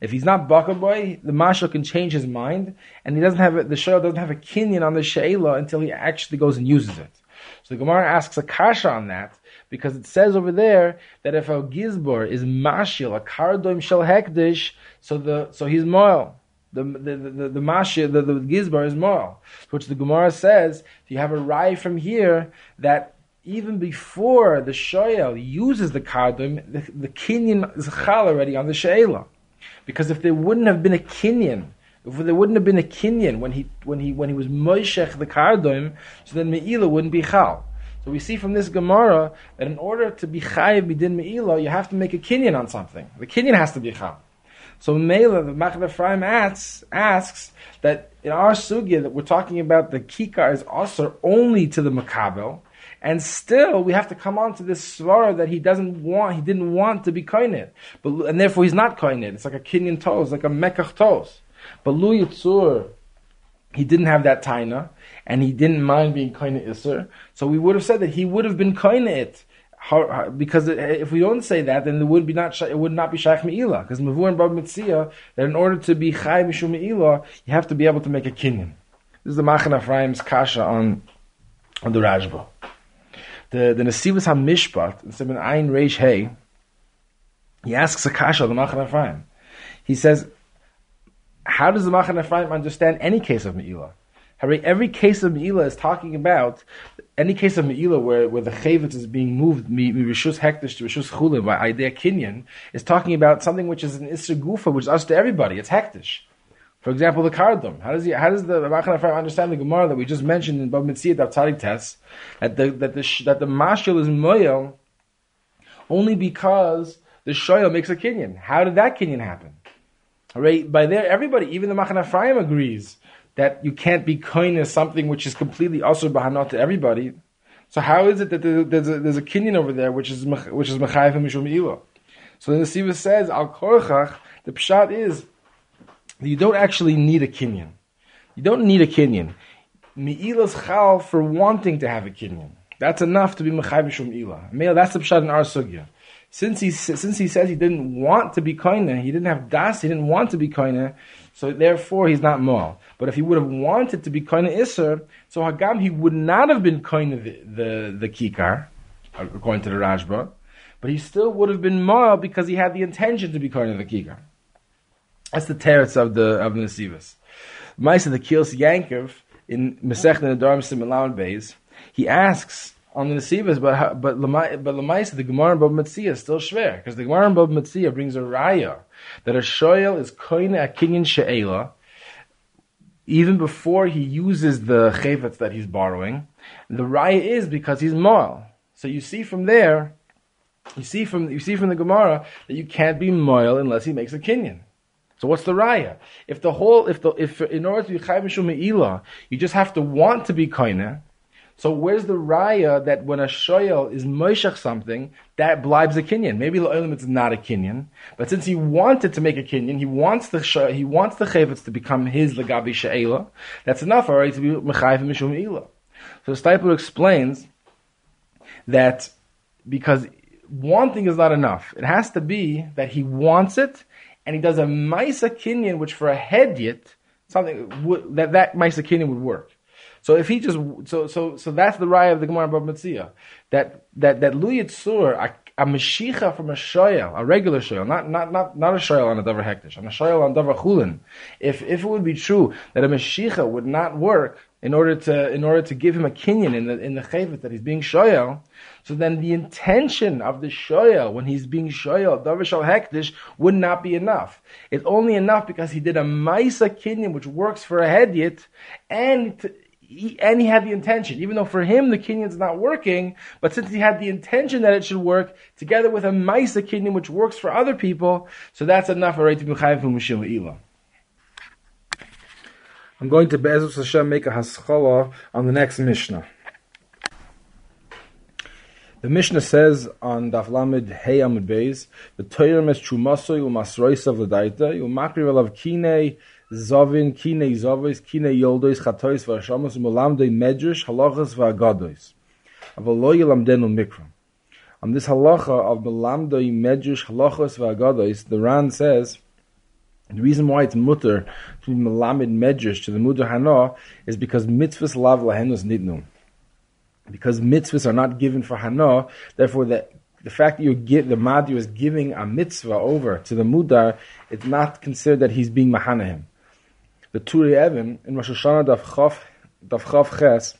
If he's not baka boy, the mashal can change his mind, and he doesn't have a, the shoyel doesn't have a kinyan on the sheila until he actually goes and uses it. So the Gemara asks a kasha on that because it says over there that if a gizbor is mashil a kardoim shel hekdish, so the so he's moil. The the the, the the, the gizbar is moil, which the Gemara says you have a rai from here that even before the shoyel uses the kardoim, the, the kinyan is chal already on the sheila, because if there wouldn't have been a kinyan if there wouldn't have been a kinyan when he when he when he was moishech the kardoim, so then meila wouldn't be chal. So we see from this Gemara that in order to be chayiv bidin meila, you have to make a kinyan on something. The kinyan has to be chal. So Mela, the Machan Ephraim asks, asks that in our sugya that we're talking about the kikar is also only to the makabel, and still we have to come on to this svara that he doesn't want, he didn't want to be koinit, but and therefore he's not koinit. It's like a kinyan toes, like a mekach toes. But Lu Yitzur, he didn't have that taina, and he didn't mind being kaina iser. So we would have said that he would have been kaina it. because if we don't say that, then it would be not it would not be shaykh meila. Because mavur and bab mitzia that in order to be chay mishum meila, you have to be able to make a kinyan. This is the Machan Ephraim's kasha on on the Rashba. The the Nesivas HaMishpat in Simon Ein Reish Hey, he asks a kasha the Machan Ephraim. He says how does the Machan Ephraim understand any case of Me'ilah? Every case of Me'ilah is talking about any case of Me'ilah where, where the Chavetz is being moved, Rishus Hektish to Rishus Chulin by Idea Kinyan, is talking about something which is an Isra Gufa, which is us to everybody. It's Hektish. For example, the Kardom. How does he, how does the Machan Ephraim understand the Gemara that we just mentioned in Bab Mitziyat Tzadik Tes, that the, that the, that the Mashil is Moyel only because the Shoyel makes a Kinyan. How did that Kinyan happen? Right? By there, everybody, even the Machan Ephraim agrees that you can't be koine as something which is completely also bahanot to everybody. So how is it that there's a, there's a kinyan over there which is which is mechayif and mishum ilah? So the Siva says al korchach. The pshat is that you don't actually need a kinyan. You don't need a kinyan. Mi'ila's chal for wanting to have a kinyan. That's enough to be mechayif mishum ilah. That's the pshat in our sugya since he since he says he didn't want to be koine, he didn't have das, he didn't want to be koine, so therefore he's not moal. But if he would have wanted to be koine iser, so hagam he would not have been koine the, the the kikar, according to the Rashba, but he still would have been moal because he had the intention to be koine the kikar. That's the teretz of the of the Nesivas. Ma'isa the Kiels Yankov in Masech Nedarim Simelam Beis, he asks on the Nesivas, but but but Lamaisa, the Gemara above Metzia is still shver because the Gemara above Metzia brings a raya that a shoyel is koine a kinyan she'ela even before he uses the chayvetz that he's borrowing. The raya is because he's moil. So you see from there, you see from you see from the Gemara that you can't be moil unless he makes a kinyan. So what's the raya? If the whole, if the, if in order to be chayv mishum you just have to want to be koine, so where's the raya that when a shoyel is moishach something, that blibes a kinyan? Maybe la'olim it's not a kinyan, but since he wanted to make a kinyan, he wants the he wants the chavetz to become his legabi she'ela. That's enough already to be mechayv mishum ila. So Steipler explains that because wanting is not enough. It has to be that he wants it, and he does a maisa kinyan, which for a head yet something that that maisa kinyan would work. So if he just so so so that's the raya of the Gemara Bab Metzia that that that Lu Yitzur a, a meshicha from a shoyel, a regular shoyel, not not not not a shoyel on a davar hektish, on a shoyel on davar chulin. If if it would be true that a meshicha would not work in order to in order to give him a kinyan in the in the chevet that he's being shoyel. So then the intention of the shoyel when he's being shoyel davishal hektish would not be enough. It's only enough because he did a maisa kinyan which works for a hedyet and. He, and he had the intention, even though for him the kinyan's not working, but since he had the intention that it should work, together with a Maisa kinyan which works for other people, so that's enough already to be from Ilah. I'm going to Be'ezus Hashem make a haskalah on the next Mishnah. The Mishnah says on Daf Lamed Hey Amud Beis, the Torah mes chumasoy umasroisav l'daita umakri v'lav kine zovin kine zovis kine yoldois chatois v'ashamos umulamdoi medrash halachas v'agadois. Avalo yilamdenu mikra. On this halacha of melamdoi medrash halachas v'agadois, the Ran says the reason why it's mutter to melamed medrash to the mutter hana is because mitzvahs lav lahenus nidnu. Because mitzvahs are not given for hana, therefore the the fact that you get the madir is giving a mitzvah over to the mudar, it's not considered that he's being mahanahim. The Turei Even in Rosh Hashanah Daf Chav Daf Chav Ches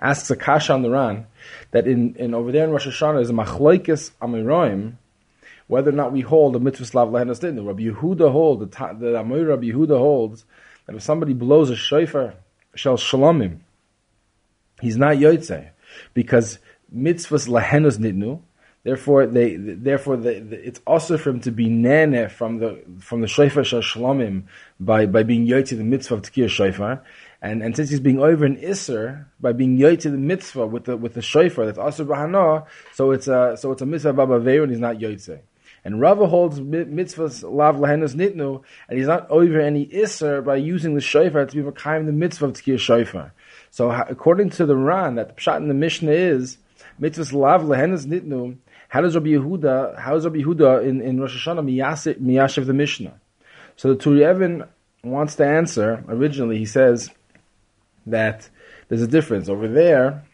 asks a kasha on the Ran that in, in over there in Rosh Hashanah is a machloikis amiroim whether or not we hold the mitzvah slav lehenas din. Rabbi Yehuda hold the the Amir Rabbi Yehuda holds that if somebody blows a shofar shel shalomim, he's not yotze because mitzvahs lehenas nidnu. Therefore, they therefore the, the, it's also for him to be nene from the from the shofar by by being yotze the mitzvah of tkiyah shofar. And, and since he's being over in Isser by being yoy to the mitzvah with the with the shofar that's also bahana, so it's a so it's a mitzvah baba and he's not yoytze. And Rava holds mitzvahs lav lahenus nitnu, and he's not over any isser by using the shofar to be makayim the mitzvah of tkiyah shofar. So according to the Ran, that the pshat in the Mishnah is mitzvahs lav lahenus nitnu. How does Rabbi Yehuda? How does Rabbi Yehuda in, in Rosh Hashanah miyashiv the Mishnah? So the Turei Even wants to answer. Originally, he says that there's a difference over there.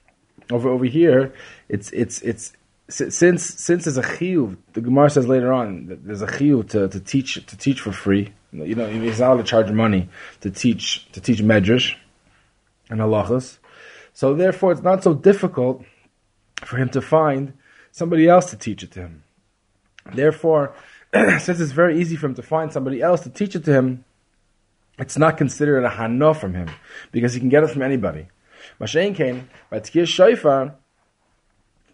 Over over here, it's it's it's since since there's a chiyuv, the Gemara says later on that there's a chiyuv to, to teach to teach for free. You know, he's not allowed to charge money to teach to teach medrash and halachas. So therefore, it's not so difficult for him to find somebody else to teach it to him. Therefore, since it's very easy for him to find somebody else to teach it to him, it's not considered a hana from him because he can get it from anybody. Mashain came by Shofar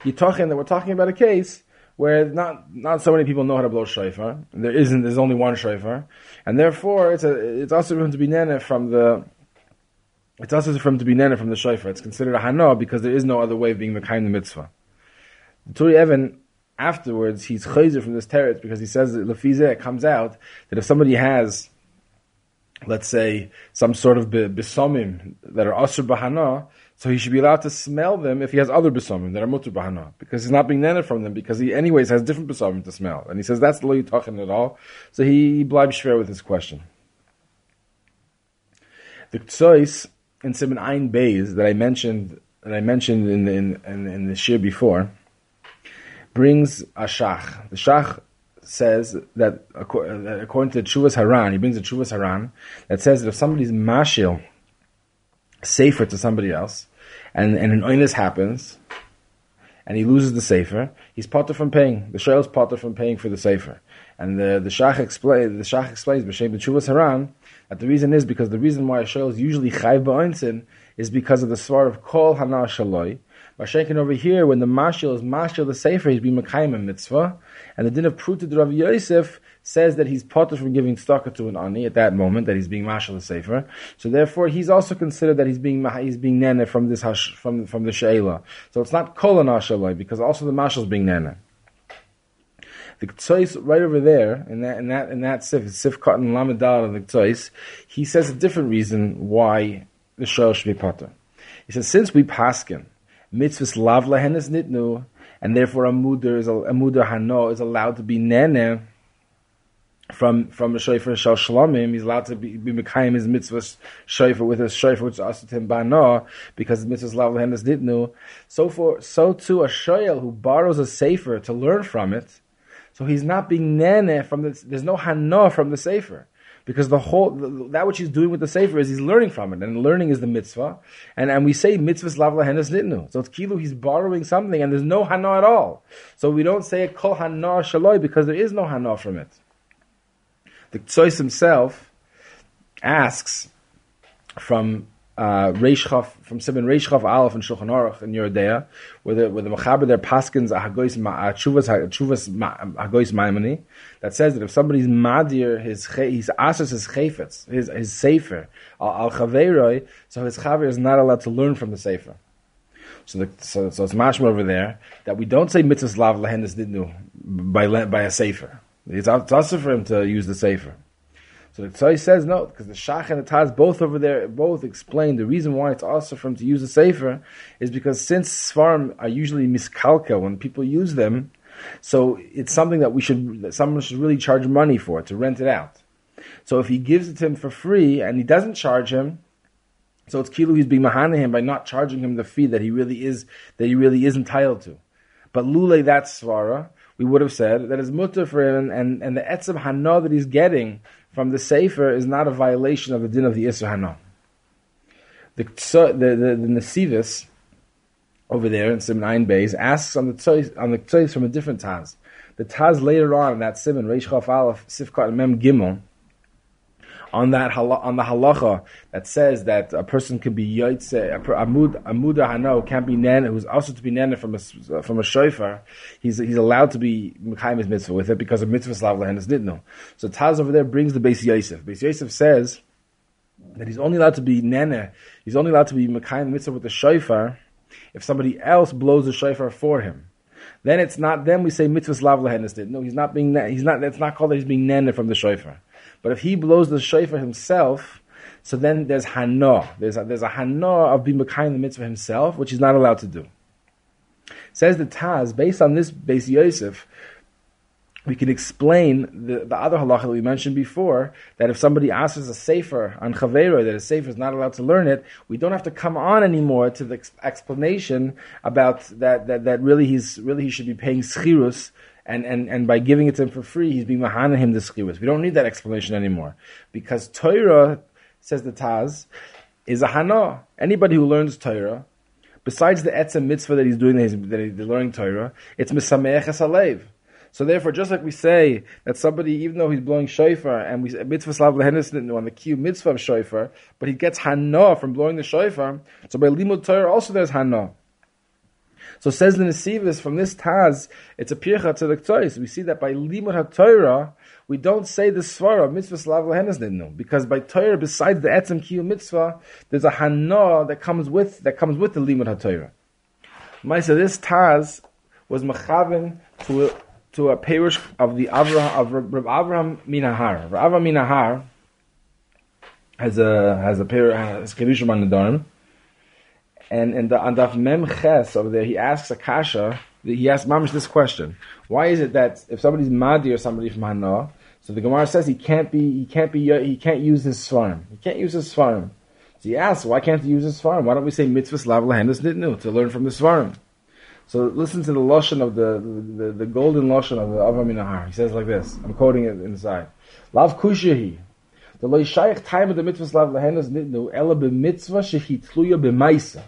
Yitochen that we're talking about a case where not not so many people know how to blow shofar. There isn't. There's only one shofar, and therefore it's a it's also for him to be nene from the. It's also for him to be nene from the shofar. It's considered a hana because there is no other way of being the kind of mitzvah. The Turei Even afterwards he's chayzer from this teretz because he says that lefize it comes out that if somebody has, let's say, some sort of besomim that are asur bahana, so he should be allowed to smell them if he has other besomim that are mutter bahana, because he's not being nened from them, because he anyways has different besomim to smell. And he says that's the lo yitachin at all. So he, he blibes shver with his question. The tzois in Simon Ein Beis that I mentioned that I mentioned in the, in, in, in the shir before brings a shach. The shach says that according to the Chuvas Haran, he brings a Chuvas Haran that says that if somebody's mashil safer to somebody else, and, and an oinus happens, and he loses the safer, he's potter from paying. The is potter from paying for the safer. And the the shach explains the shach explains b'shem b'tshuvas haran that the reason is because the reason why a shoyl is usually chayv ba'oinsin is because of the svar of kol hana shaloi. Over here, when the mashil is mashil the sefer, he's being mekayim mitzvah, and the din of pruta Rav Yosef says that he's potter from giving tzedakah to an ani at that moment that he's being mashal the sefer. So therefore, he's also considered that he's being he's being nene from this hash, from from the sheila. So it's not kol an because also the mashal is being nene. The Ktsois right over there in that in that in that sif sif cotton lamadal of the Ktsois, he says a different reason why the shayla should be potter. He says since we paskin mitzvahs lav lahenes nitnu, and therefore a muder is a, a muder hano is allowed to be nene from from a shofar shal shalomim, he's allowed to be, mekayim his mitzvah shofar with his shofar which is asked him bana because the mitzvah lav lehendas didnu. So for so too a shoyel who borrows a sefer to learn from it, so he's not being nene from the. There's no hana from the sefer because the whole that which he's doing with the sefer is he's learning from it, and learning is the mitzvah, and and we say mitzvahs lav lahenes nitnu. So it's kilu he's borrowing something, and there's no hana at all. So we don't say kol hana shaloi because there is no hana from it. The Tzois himself asks from uh, Reishchaf, from Simon Reishchaf Aleph and Shulchan Aruch in Yeridea, where the, where the Mechaber there paskins Hagois, Hagois Maimoni, that says that if somebody's Madir, his, he's asks his Chayfetz, his, his Sefer, Al Chaveroi, so his Chaver is not allowed to learn from the Sefer. So, the, so, so it's mashma over there that we don't say mitzvahs lav lahendis didnu by by a sefer. It's also for him to use the sefer. So the Tzai says no, because the Shach and the Taz both over there both explain the reason why it's also for him to use a sefer is because since Svarim are usually miskalka when people use them, so it's something that we should that someone should really charge money for to rent it out. So if he gives it to him for free and he doesn't charge him, so it's kilu he's being mahana him by not charging him the fee that he really is that he really is entitled to. But lule that's svara, we would have said that is mutter for him and, and, the etzem hana that he's getting from the Sefer is not a violation of the din of the Hana. The, the, the, the Nesivis, over there in Simon Ein Beis, asks on the tzois, on the tzois from a different Taz. The Taz later on in that Simon, Reish Chaf Aleph, Sifkat Mem Gimel, on that on the halacha that says that a person can be yaitse amud amuda hano can't be nana who's also to be nana from a from a shofar he's he's allowed to be mekayim his mitzvah with it because of mitzvah slav lahenis nidno so Taz over there brings the Beis Yosef. Beis Yosef says that he's only allowed to be nana he's only allowed to be mekayim mitzvah with the shofar if somebody else blows the shofar for him. Then it's not then we say mitzvah slav lahenis no he's not being he's not that's not called that he's being nana from the shofar but if he blows the shofar himself, so then there's hana. There's a, there's a hana of being Mekayim the mitzvah himself, which he's not allowed to do. Says the Taz, based on this Beis Yosef, we can explain the, the other halacha that we mentioned before, that if somebody asks a sefer on chavera, that a sefer is not allowed to learn it, we don't have to come on anymore to the ex- explanation about that, that, that really he's, really he should be paying schirus and, and, and by giving it to him for free, he's being mahana him the schivas. We don't need that explanation anymore. Because Torah, says the Taz, is a hana. Anybody who learns Torah, besides the etzem mitzvah that he's doing, that he's, that he's learning Torah, it's misameach alev. So therefore, just like we say that somebody, even though he's blowing shofar, and we mitzvah slav lehenis on the key mitzvah of shofar, but he gets hana from blowing the shofar. So by limud Torah also there's hana. So says the Nesivis from this Taz, it's a pircha to the Ktois. We see that by Limud HaTorah, we don't say the Svara, mitzvah slav lehenes because by Torah, besides the etzem kiyum mitzvah, there's a hana that comes with, that comes with the Limud HaTorah. Maisa, this Taz was mechaven to a, to a parish of the Avraham, of Reb Avraham Minahar. Reb Avraham Minahar has a, has a parish, has Kedushim on the Dorm. And, and the, on Daf Mem Ches over there, he asks Akasha, he asks Mamish this question. Why is it that if somebody's Madi or somebody from Hana, so the Gemara says he can't be, he can't be, he can't use his Svarim. He can't use his Svarim. So he asks, why can't he use his Svarim? Why don't we say mitzvahs lav lahendus nitnu, to learn from the Svarim? So listen to the Lashon of the, the, the, the golden Lashon of the Avram Minahar. He says like this, I'm quoting it inside. Lav kushahi. The loy shaykh time of the mitzvahs lav lahendus nitnu, ela b'mitzvah shehi tluya b'maisa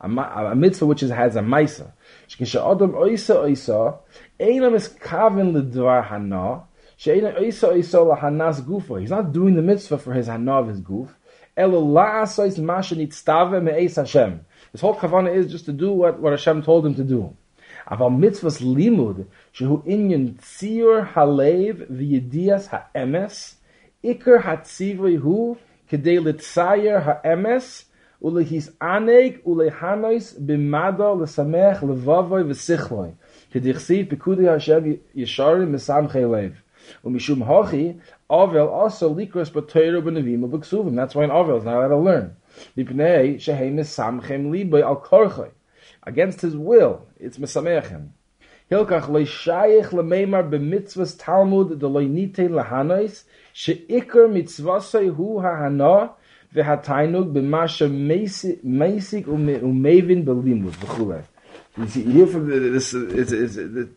a, a mitzvah which is, has a maisa. Shkisha adam oisa oisa, einam is kavin l'dvar hana, she'ena oisa oisa lahanas gufa. He's not doing the mitzvah for his hana of his goof. Elo la'asois masha nitztave me'eis Hashem. His whole kavana is just to do what, what Hashem told him to do. Aval mitzvahs limud, shehu inyan tzir halev v'yedias ha'emes, ikar hatzivoy hu, kedei litzayer ha'emes, ule his aneg ule hanois bimado le Samech, le vavoy ve sikhloy ke dikhsi pikudi hashav yishari mesam khaylev um mishum hachi avel also likros potato benavim of ksuvim that's why an avel is not allowed to learn. Dipnei shehem mesam khem li bay al korchoy against his will it's mesamachem hilkach le shaykh le meimar be mitzvos talmud de leinite le hanois she ikker mitzvosay hu ha hanah v'hatainug b'masha meisik umevin belimud v'chulei. You see, here from this, it's, it's, it's,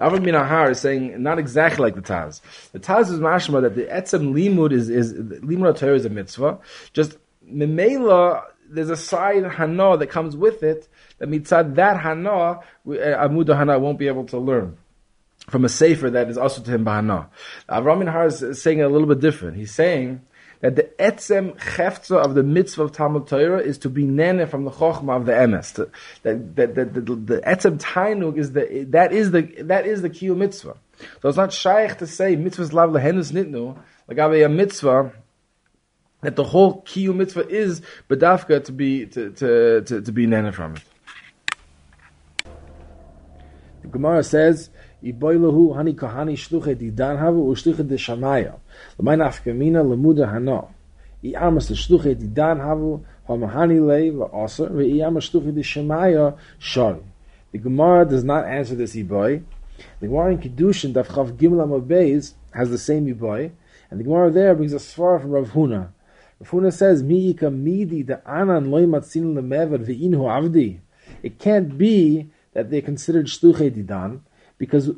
Avad Minahar is saying not exactly like the Taz. The Taz is mashma that the etzem limud is is limud Torah is a mitzvah. Just memela, there's a side hana that comes with it that mitzad that hana, uh, amud hana won't be able to learn from a sefer that is also to him bahana. Avram Minahar is saying a little bit different. He's saying that the etzem cheftza of the mitzvah of Talmud Torah is to be nene from the chokhmah of the emes. That, that, that, the, the etzem tainug is the, that is the, that is the kiyu mitzvah. So it's not shaykh to say mitzvahs lav lehenus nitnu, like a mitzvah, that the whole kiyu mitzvah is bedafka to be, to, to, to, to be nene from it. The Gemara says, Iboilahu hani kahani shluche didan havu ushluche de shamaya. L'mayin afkamina hana. I amas de shluche didan havu hamahani le va'asa ve'i amas shluche de shamaya shari. The Gemara does not answer this iboy. The Gemara in Kiddushin Daf Chav Gimel Amabeis has the same iboy, and the Gemara there brings a svar from Rav Huna. Rav Huna says, "Mi midi de anan loy matzin lemever ve'inhu avdi." It can't be that they considered shluche didan because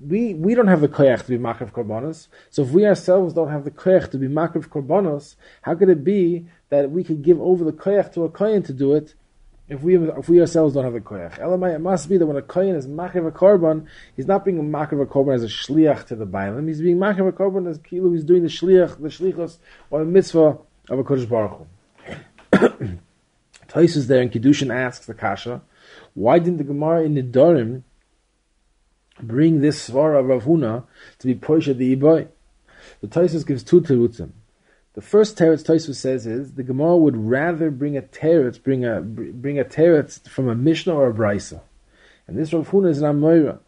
we we don't have the koyach to be makriv korbanos. So if we ourselves don't have the koyach to be makriv korbanos, how could it be that we could give over the koyach to a kohen to do it? If we if we ourselves don't have the koyach, Elamai, it must be that when a kohen is makriv a korban, he's not being makriv a korban as a shliach to the bailim. He's being makriv a korban as kilu. He's doing the shliach, the shlichos or the mitzvah of a kodesh baruch Hu. Taisus there in Kiddushin asks the kasha, why didn't the Gemara in Nidarim bring this svara of Rav Huna to be Poisha the Iboy. The Taisus gives two terutzim. The first teretz Taisus says is the Gemara would rather bring a teretz, bring a bring a teretz from a Mishnah or a Brisa, and this Rav Huna is an Amoira.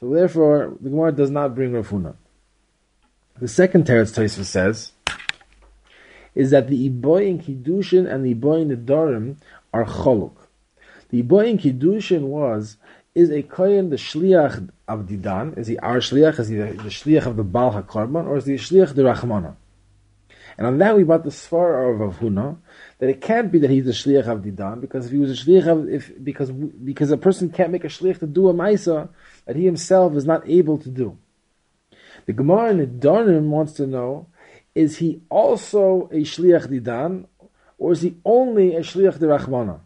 So therefore, the Gemara does not bring Rav Huna. The second teretz Taisus says is that the Iboy in Kiddushin and the Iboy in the Dorim are choluk. The Iboy in Kiddushin was is a kohen the shliach of Didan? Is he our shliach? Is he the, the shliach of the Baal HaKarban? Or is he the shliach the Rachmana? And on that we brought the svar of Avhuna, that it can't be that he's the shliach of Didan, because if he was a shliach of, if, because, because a person can't make a shliach to do a maisa that he himself is not able to do. The Gemara in the Darnim wants to know, is he also a shliach Didan, or is he only a shliach the Rachmana?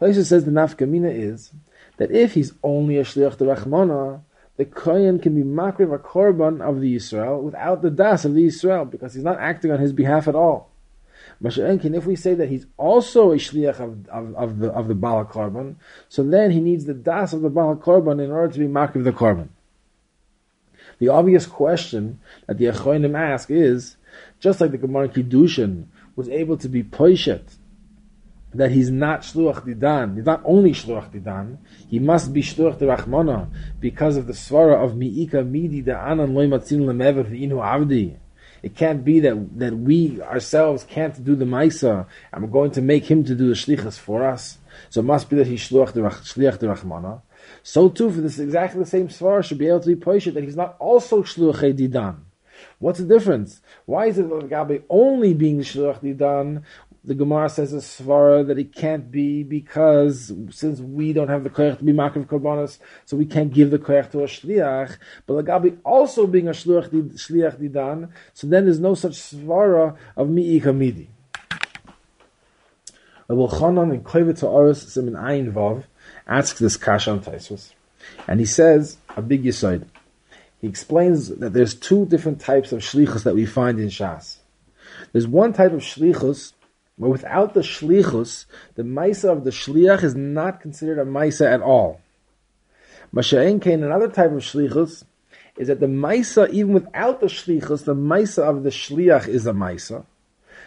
Taisa says the nafkamina is that if he's only a shliach the Rachmana, the kohen can be makriv a korban of the Yisrael without the das of the Yisrael because he's not acting on his behalf at all. Masha'enkin, if we say that he's also a shliach of, of, of the of the korban, so then he needs the das of the Baal korban in order to be makriv the korban. The obvious question that the Achoinim ask is, just like the Gemara Kiddushin was able to be poishet that he's not Shluach Didan, he's not only Shluach Didan, he must be Shluach the Rachmana because of the Svara of Mi'ika Midi Da'anan Loy Matzin Lemever V'inu Avdi. It can't be that, that we ourselves can't do the Maisa and we're going to make him to do the Shlichas for us. So it must be that he's Shluach the, Shliach the Rachmana. So too, for this exactly the same Svara should be able to be Poishet that he's not also Shluach Didan. What's the difference? Why is it Gabi only being Shluach Didan the Gemara says a svara that it can't be because since we don't have the koyach to be makav korbanos, so we can't give the koyach to a shliach. But Lagabi also being a shliach, shliach didan, so then there's no such svara of mi'i kamidi. Rabbi Chanan in Kovetz Ha'aros Simin Ayin Vav asks this kasha on Taisus, and he says a big yisoid. He explains that there's two different types of shlichus that we find in Shas. There's one type of shlichus but without the shlichus, the maisa of the shliach is not considered a maisa at all. Masha'en Kain, another type of shlichus, is that the maisa, even without the shlichus, the maisa of the shliach is a maisa.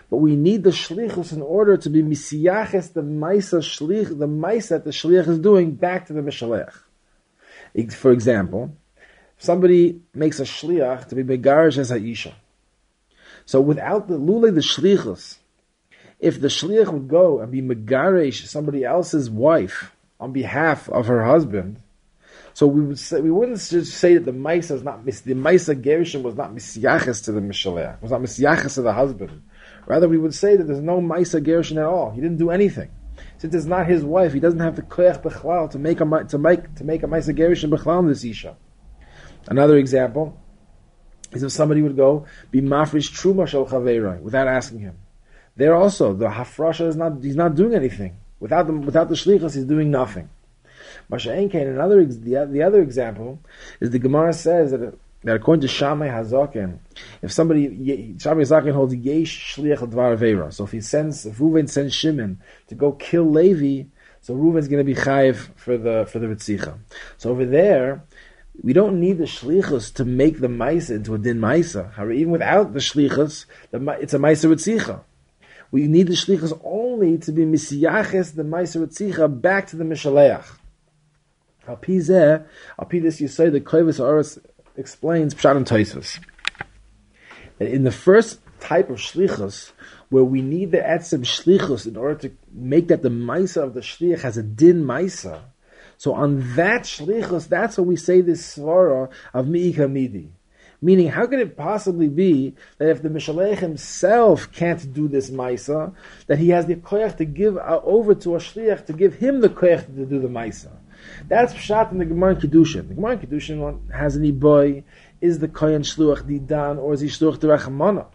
But we need the shlichus in order to be misiyaches the maisa shlich, the maisa that the shliach is doing back to the mishalech. For example, somebody makes a shliach to be begarish as Aisha. So without the lule the shlichus, if the shliach would go and be megaresh somebody else's wife on behalf of her husband, so we would say, we wouldn't just say that the Maisa is not the Maisa Gershon was not misyaches to the Mishalech, was not misyaches to the husband. Rather, we would say that there's no Maisa Gershon at all. He didn't do anything. Since it's not his wife, he doesn't have the koyach bechlal to make a to make to make a Maisa Gershon bechlal in this isha. Another example is if somebody would go be mafresh truma shel chaverai without asking him. There also the hafrasha is not he's not doing anything without the without the shlichus he's doing nothing. Masha'en another the, the other example is the Gemara says that that according to Shammai Hazaken, if somebody Shammai Hazaken holds yesh shliach dvar avera, so if he sends if Reuven sends Shimon to go kill Levi, so Reuven's going to be chayiv for the for the ritzicha. So over there, we don't need the shlichus to make the maisa into a din maisa. Even without the shlichus, it's a maisa ritzicha. We need the shlichus only to be misiyaches the maisa ritzicha back to the mishaleach. Al pi al you say the koivus oris explains Pshat and. That in the first type of shlichus, where we need the etzem shlichus in order to make that the maisa of the shlich has a din maisa. So on that shlichus, that's what we say this svara of mi'ika midi. Meaning, how could it possibly be that if the Mishalech himself can't do this Maisa, that he has the koyach to give uh, over to a shliach to give him the koyach to do the Maisa? That's pshat in the Gemara Kedushin. The Gemara Kedushin has an boy. Is the kohen shluach didan or is he shluach derachamana?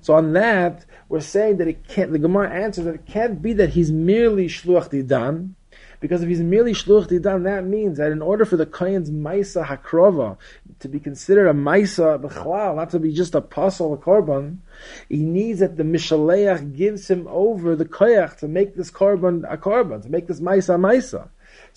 So on that, we're saying that it can't. The Gemara answers that it can't be that he's merely shluach didan, because if he's merely shluch didan, that means that in order for the kohen's maisa hakrova to be considered a maisa b'chlal, not to be just a a korban, he needs that the mishaleach gives him over the koyach to make this korban a korban, to make this maisa a maisa.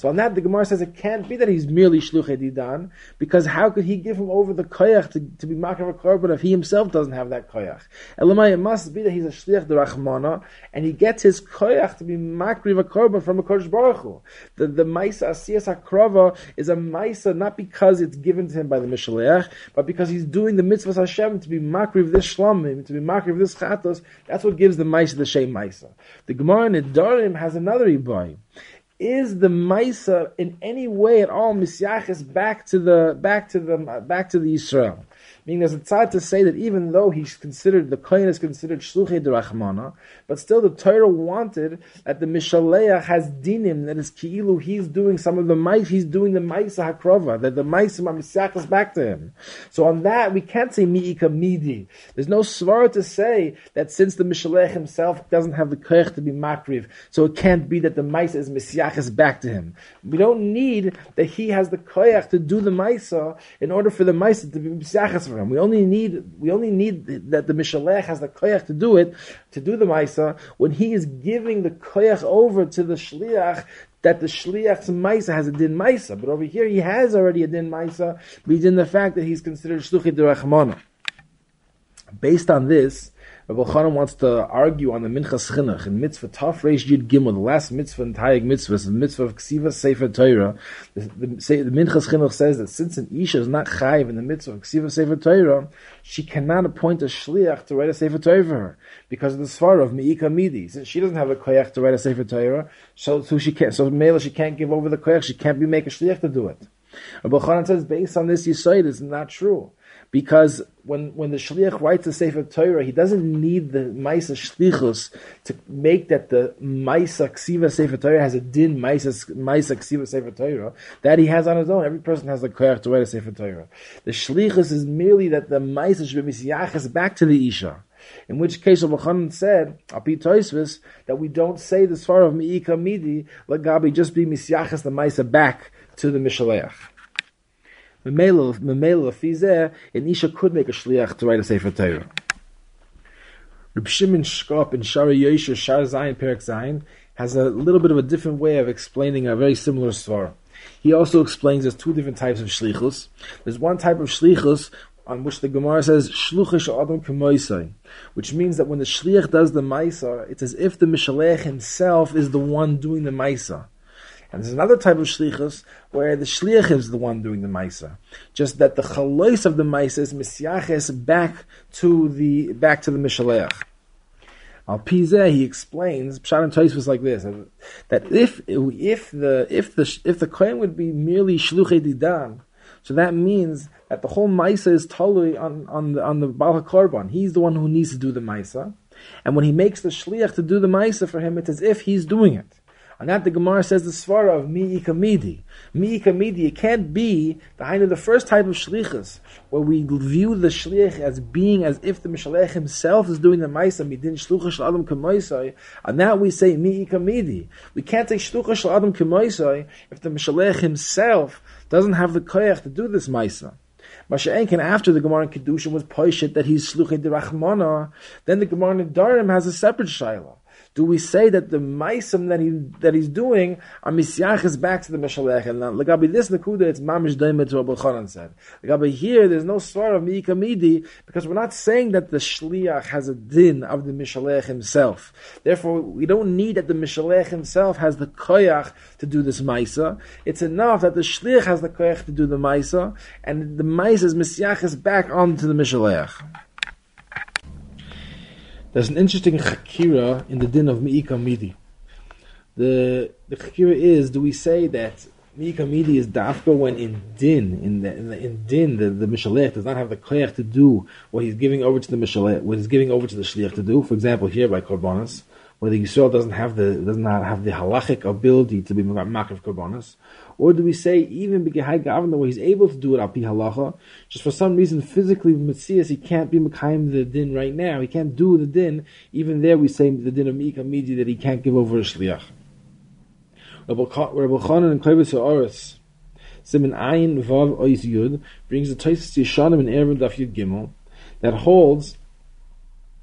So on that, the Gemara says it can't be that he's merely shluchei didan, because how could he give him over the koyach to, to be makar a korban if he himself doesn't have that koyach? Elamai, it must be that he's a shliach derachmana, and he gets his koyach to be makriv a korban from a kodesh baruch Hu. The the maisa asiyas akrova is a maisa not because it's given to him by the mishaleach, but because he's doing the mitzvah Hashem to be makriv this shlamim, to be makriv this chatos. That's what gives the maisa the shem maisa. The Gemara in Nedarim has another ibai is the Maisa in any way at all misyachis back to the back to the back to the Israel? Meaning, there's a tzad to say that even though he's considered, the kohen is considered shluchei derachmana, but still the Torah wanted that the mishaleach has dinim, that is ki'ilu, he's doing some of the mice, he's doing the ma'isa hakrova, that the ma'isa ma'misach is back to him. So on that, we can't say mi'ika midi. There's no svara to say that since the mishaleach himself doesn't have the koich to be makriv, so it can't be that the ma'isa is misyachas back to him. We don't need that he has the koich to do the ma'isa in order for the ma'isa to be misyachas We only need we only need that the mishalech has the koyach to do it, to do the maisa when he is giving the koyach over to the shliach. That the shliach's maisa has a din maisa, but over here he has already a din maisa, but he's in the fact that he's considered shluchit derachmana. Based on this, Rabbi Chanan wants to argue on the Minchas Chinuch in Mitzvah Taf Reish Yud Gimel, the last mitzvah in Taryag Mitzvah, the mitzvah of Ksiva Sefer Torah. The, the, the, Minchas Chinuch says that since an Isha is not chayiv in the mitzvah of Ksiva Sefer Torah, she cannot appoint a shliach to write a Sefer Torah for her because of the svar of Meika Midi. Since she doesn't have a koyach to write a Sefer Torah, so, so she can't. So Mela she can't give over the koyach. She can't be make a shliach to do it. Rabbi Chanan says based on this Yisoid, it's not true because when when the shliach writes a sefer Torah, he doesn't need the ma'isa shlichus to make that the ma'isa ksiva sefer Torah has a din ma'isa ma'isa ksiva sefer Torah that he has on his own. Every person has the koyach to write a sefer Torah. The shlichus is merely that the ma'isa should be back to the isha. In which case, Rabbi said, Api Toisvis, that we don't say the svar of Mi'ika Midi, let Gabi just be misyachas the ma'isa back to the Mishaleach. Memela Fizeh, an Isha could make a shliach to write a Sefer Torah. Reb Shimon Shkop in Shaarei Yosher Shar Zayin Perak Zayin has a little bit of a different way of explaining a very similar svar. He also explains there's two different types of shlichus. There's one type of shlichus on which the Gemara says shluchish adam kemoisai, which means that when the shliach does the maisa, it's as if the mishalech himself is the one doing the maisa. And there's another type of shlichus where the shliach is the one doing the maisa. Just that the chalois of the maisa is misyaches back to the back to the mishaleach. Al Pizeh, he explains, Pshat and was like this: that if if the if the if the kohen would be merely shluchei didan, so that means that the whole maisa is totally on on the on the Baal. He's the one who needs to do the maisa, and when he makes the shliach to do the maisa for him, it's as if he's doing it. And that the Gemara says the svara of mi'ika midi. Mi'ika midi, it can't be the kind of the first type of shlichus, where we view the shlich as being as if the mishalech himself is doing the maisa, midin shlucha shel adam k'moisai, and now we say mi'ika midi. We can't say shlucha shel adam k'moisai if the mishalech himself doesn't have the koyach to do this maisa. Masha'enkin, after the Gemara in Kedushin was poishit that he's shluchei de Rachmana, then the Gemara in Darim has a separate shayla do we say that the maisim that he that he's doing are is back to the mishalech and legabi this nakuda it's mamish daimet to Rabbi Chanan said. Legabi here there's no sort of miika midi because we're not saying that the shliach has a din of the mishalech himself. Therefore we don't need that the mishalech himself has the koyach to do this maisa it's enough that the shliach has the koyach to do the maisa and the maisa is is back onto the mishalech there's an interesting chakira in the din of Mi'ika Midi. The the chakira is, do we say that Mi'ika Midi is dafka when in din, in the, in, the, in din, the, the Mishalech does not have the koyach to do what he's giving over to the Mishalech, what he's giving over to the Shliach to do. For example, here by Korbanos, where the Yisrael doesn't have the does not have the halachic ability to be makriv Korbanos, or do we say even B'gehai Gavna where he's able to do it api halacha, just for some reason physically with Metzias he can't be Mekayim the din right now, he can't do the din, even there we say the din of Mika Midi that he can't give over a Shliach. Rabbi Chanan and Klevis Oris, Simin Ayin Vav Ois Yud, brings the Taisis Yishanim and Eruvin Daf Yud Gimel, that holds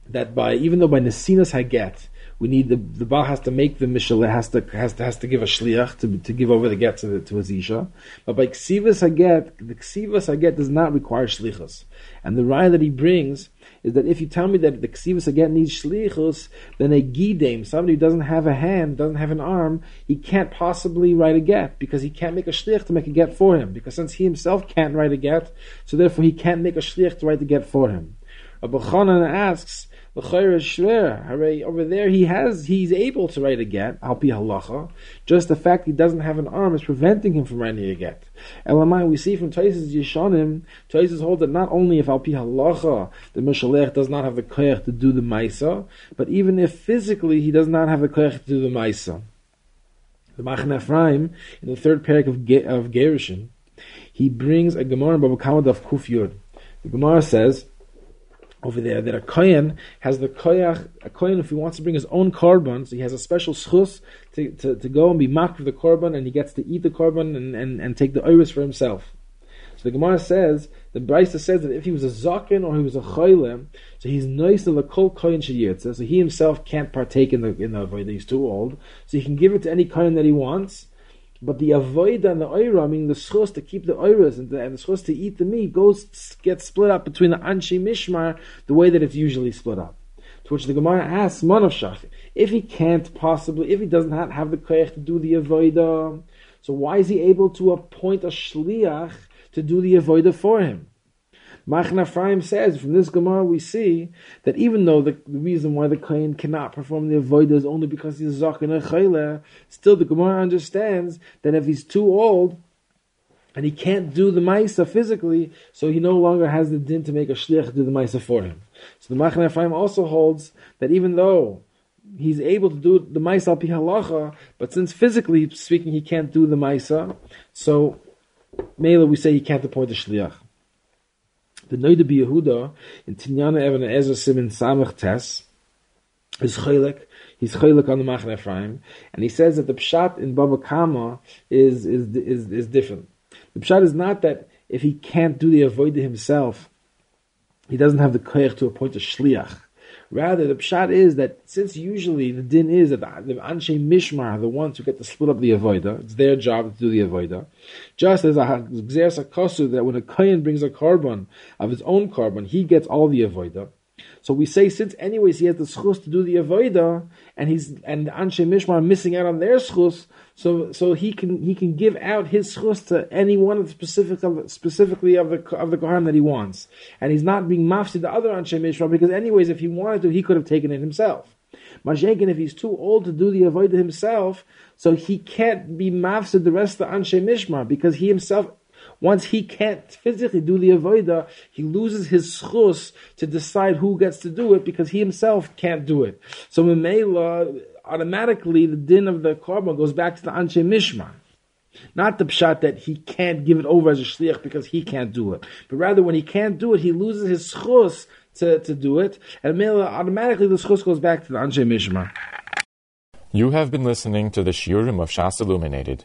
that by, even though by Nesinas Haget, we need the the Baal has to make the Mishalah has to has to has to give a shliach to to give over the get to, to his isha. But by ksivas haget, the ksivas haget does not require shlichus. And the raya that he brings is that if you tell me that the ksivas haget needs shlichus, then a gidem, somebody who doesn't have a hand, doesn't have an arm, he can't possibly write a get because he can't make a shlich to make a get for him. Because since he himself can't write a get, so therefore he can't make a shlich to write the get for him. Abu Chanan asks over there, he has, he's able to write a get, halacha. Just the fact he doesn't have an arm is preventing him from writing a get. Elamai, we see from Taisus Yeshanim, Taisus holds that not only if alpi halacha, the Mishalech does not have the koyach to do the maisa, but even if physically he does not have the koyach to do the maisa. The Machan Ephraim, in the third parak of, Ge- of Gerushin, he brings a Gemara in Baba Kama of Kuf Yud. The Gemara says, over there that a kohen has the koyach, a kohen if he wants to bring his own korban, so he has a special schus to, to, to go and be marked with the korban, and he gets to eat the korban and, and, and take the iris for himself. So the Gemara says, the Brisa says that if he was a zaken or he was a choylem, so he's nice to the kol kohen so he himself can't partake in the in the avodah, he's too old, so he can give it to any kohen that he wants, but the avoida and the oira, meaning the schus to keep the oiras and the, the schus to eat the meat, goes gets split up between the anshi mishmar the way that it's usually split up. To which the Gemara asks, Manav Shach, if he can't possibly, if he doesn't have, have the koyach to do the avoida, so why is he able to appoint a shliach to do the avoida for him? Machan Ephraim says, from this Gemara we see that even though the, the reason why the Kohen cannot perform the Avodah is only because he's Zakin and Chayla, still the Gemara understands that if he's too old, and he can't do the Maisa physically, so he no longer has the din to make a Shliach do the Maisa for him. So the Machan Ephraim also holds that even though he's able to do the Maisa al but since physically speaking he can't do the Maisa, so Mela we say he can't appoint the Shliach. The Noida Yehuda in Tinyana Even HaEzer Simin Samach Tes is chaylik. He's chaylik on the Machan Ephraim, and he says that the pshat in Baba Kama is is is is different. The pshat is not that if he can't do the avodah himself, he doesn't have the koyach to appoint a shliach. Rather, the pshat is that since usually the din is that the, anshe mishmar are the ones who get to split up the avodah, it's their job to do the avodah. Just as a akosu that when a kohen brings a korban of his own korban, he gets all the avodah. So we say since anyways he has the schus to do the avodah, and he's and anshe mishmar missing out on their schus, so so he can he can give out his schus to any one of the specific of, specifically of the of the kohen that he wants, and he's not being mafsid the other anshe mishmar because anyways if he wanted to he could have taken it himself. Mashenkin, if he's too old to do the avodah himself, so he can't be mafsid the rest of the anshe mishmar because he himself Once he can't physically do the avodah, he loses his schus to decide who gets to do it because he himself can't do it. So Memela, automatically the din of the korban goes back to the Anshe Mishma. Not the pshat that he can't give it over as a shliach because he can't do it, but rather when he can't do it, he loses his schus to, to do it, and automatically the schus goes back to the Anshe Mishma. You have been listening to the Shiurim of Shas Illuminated.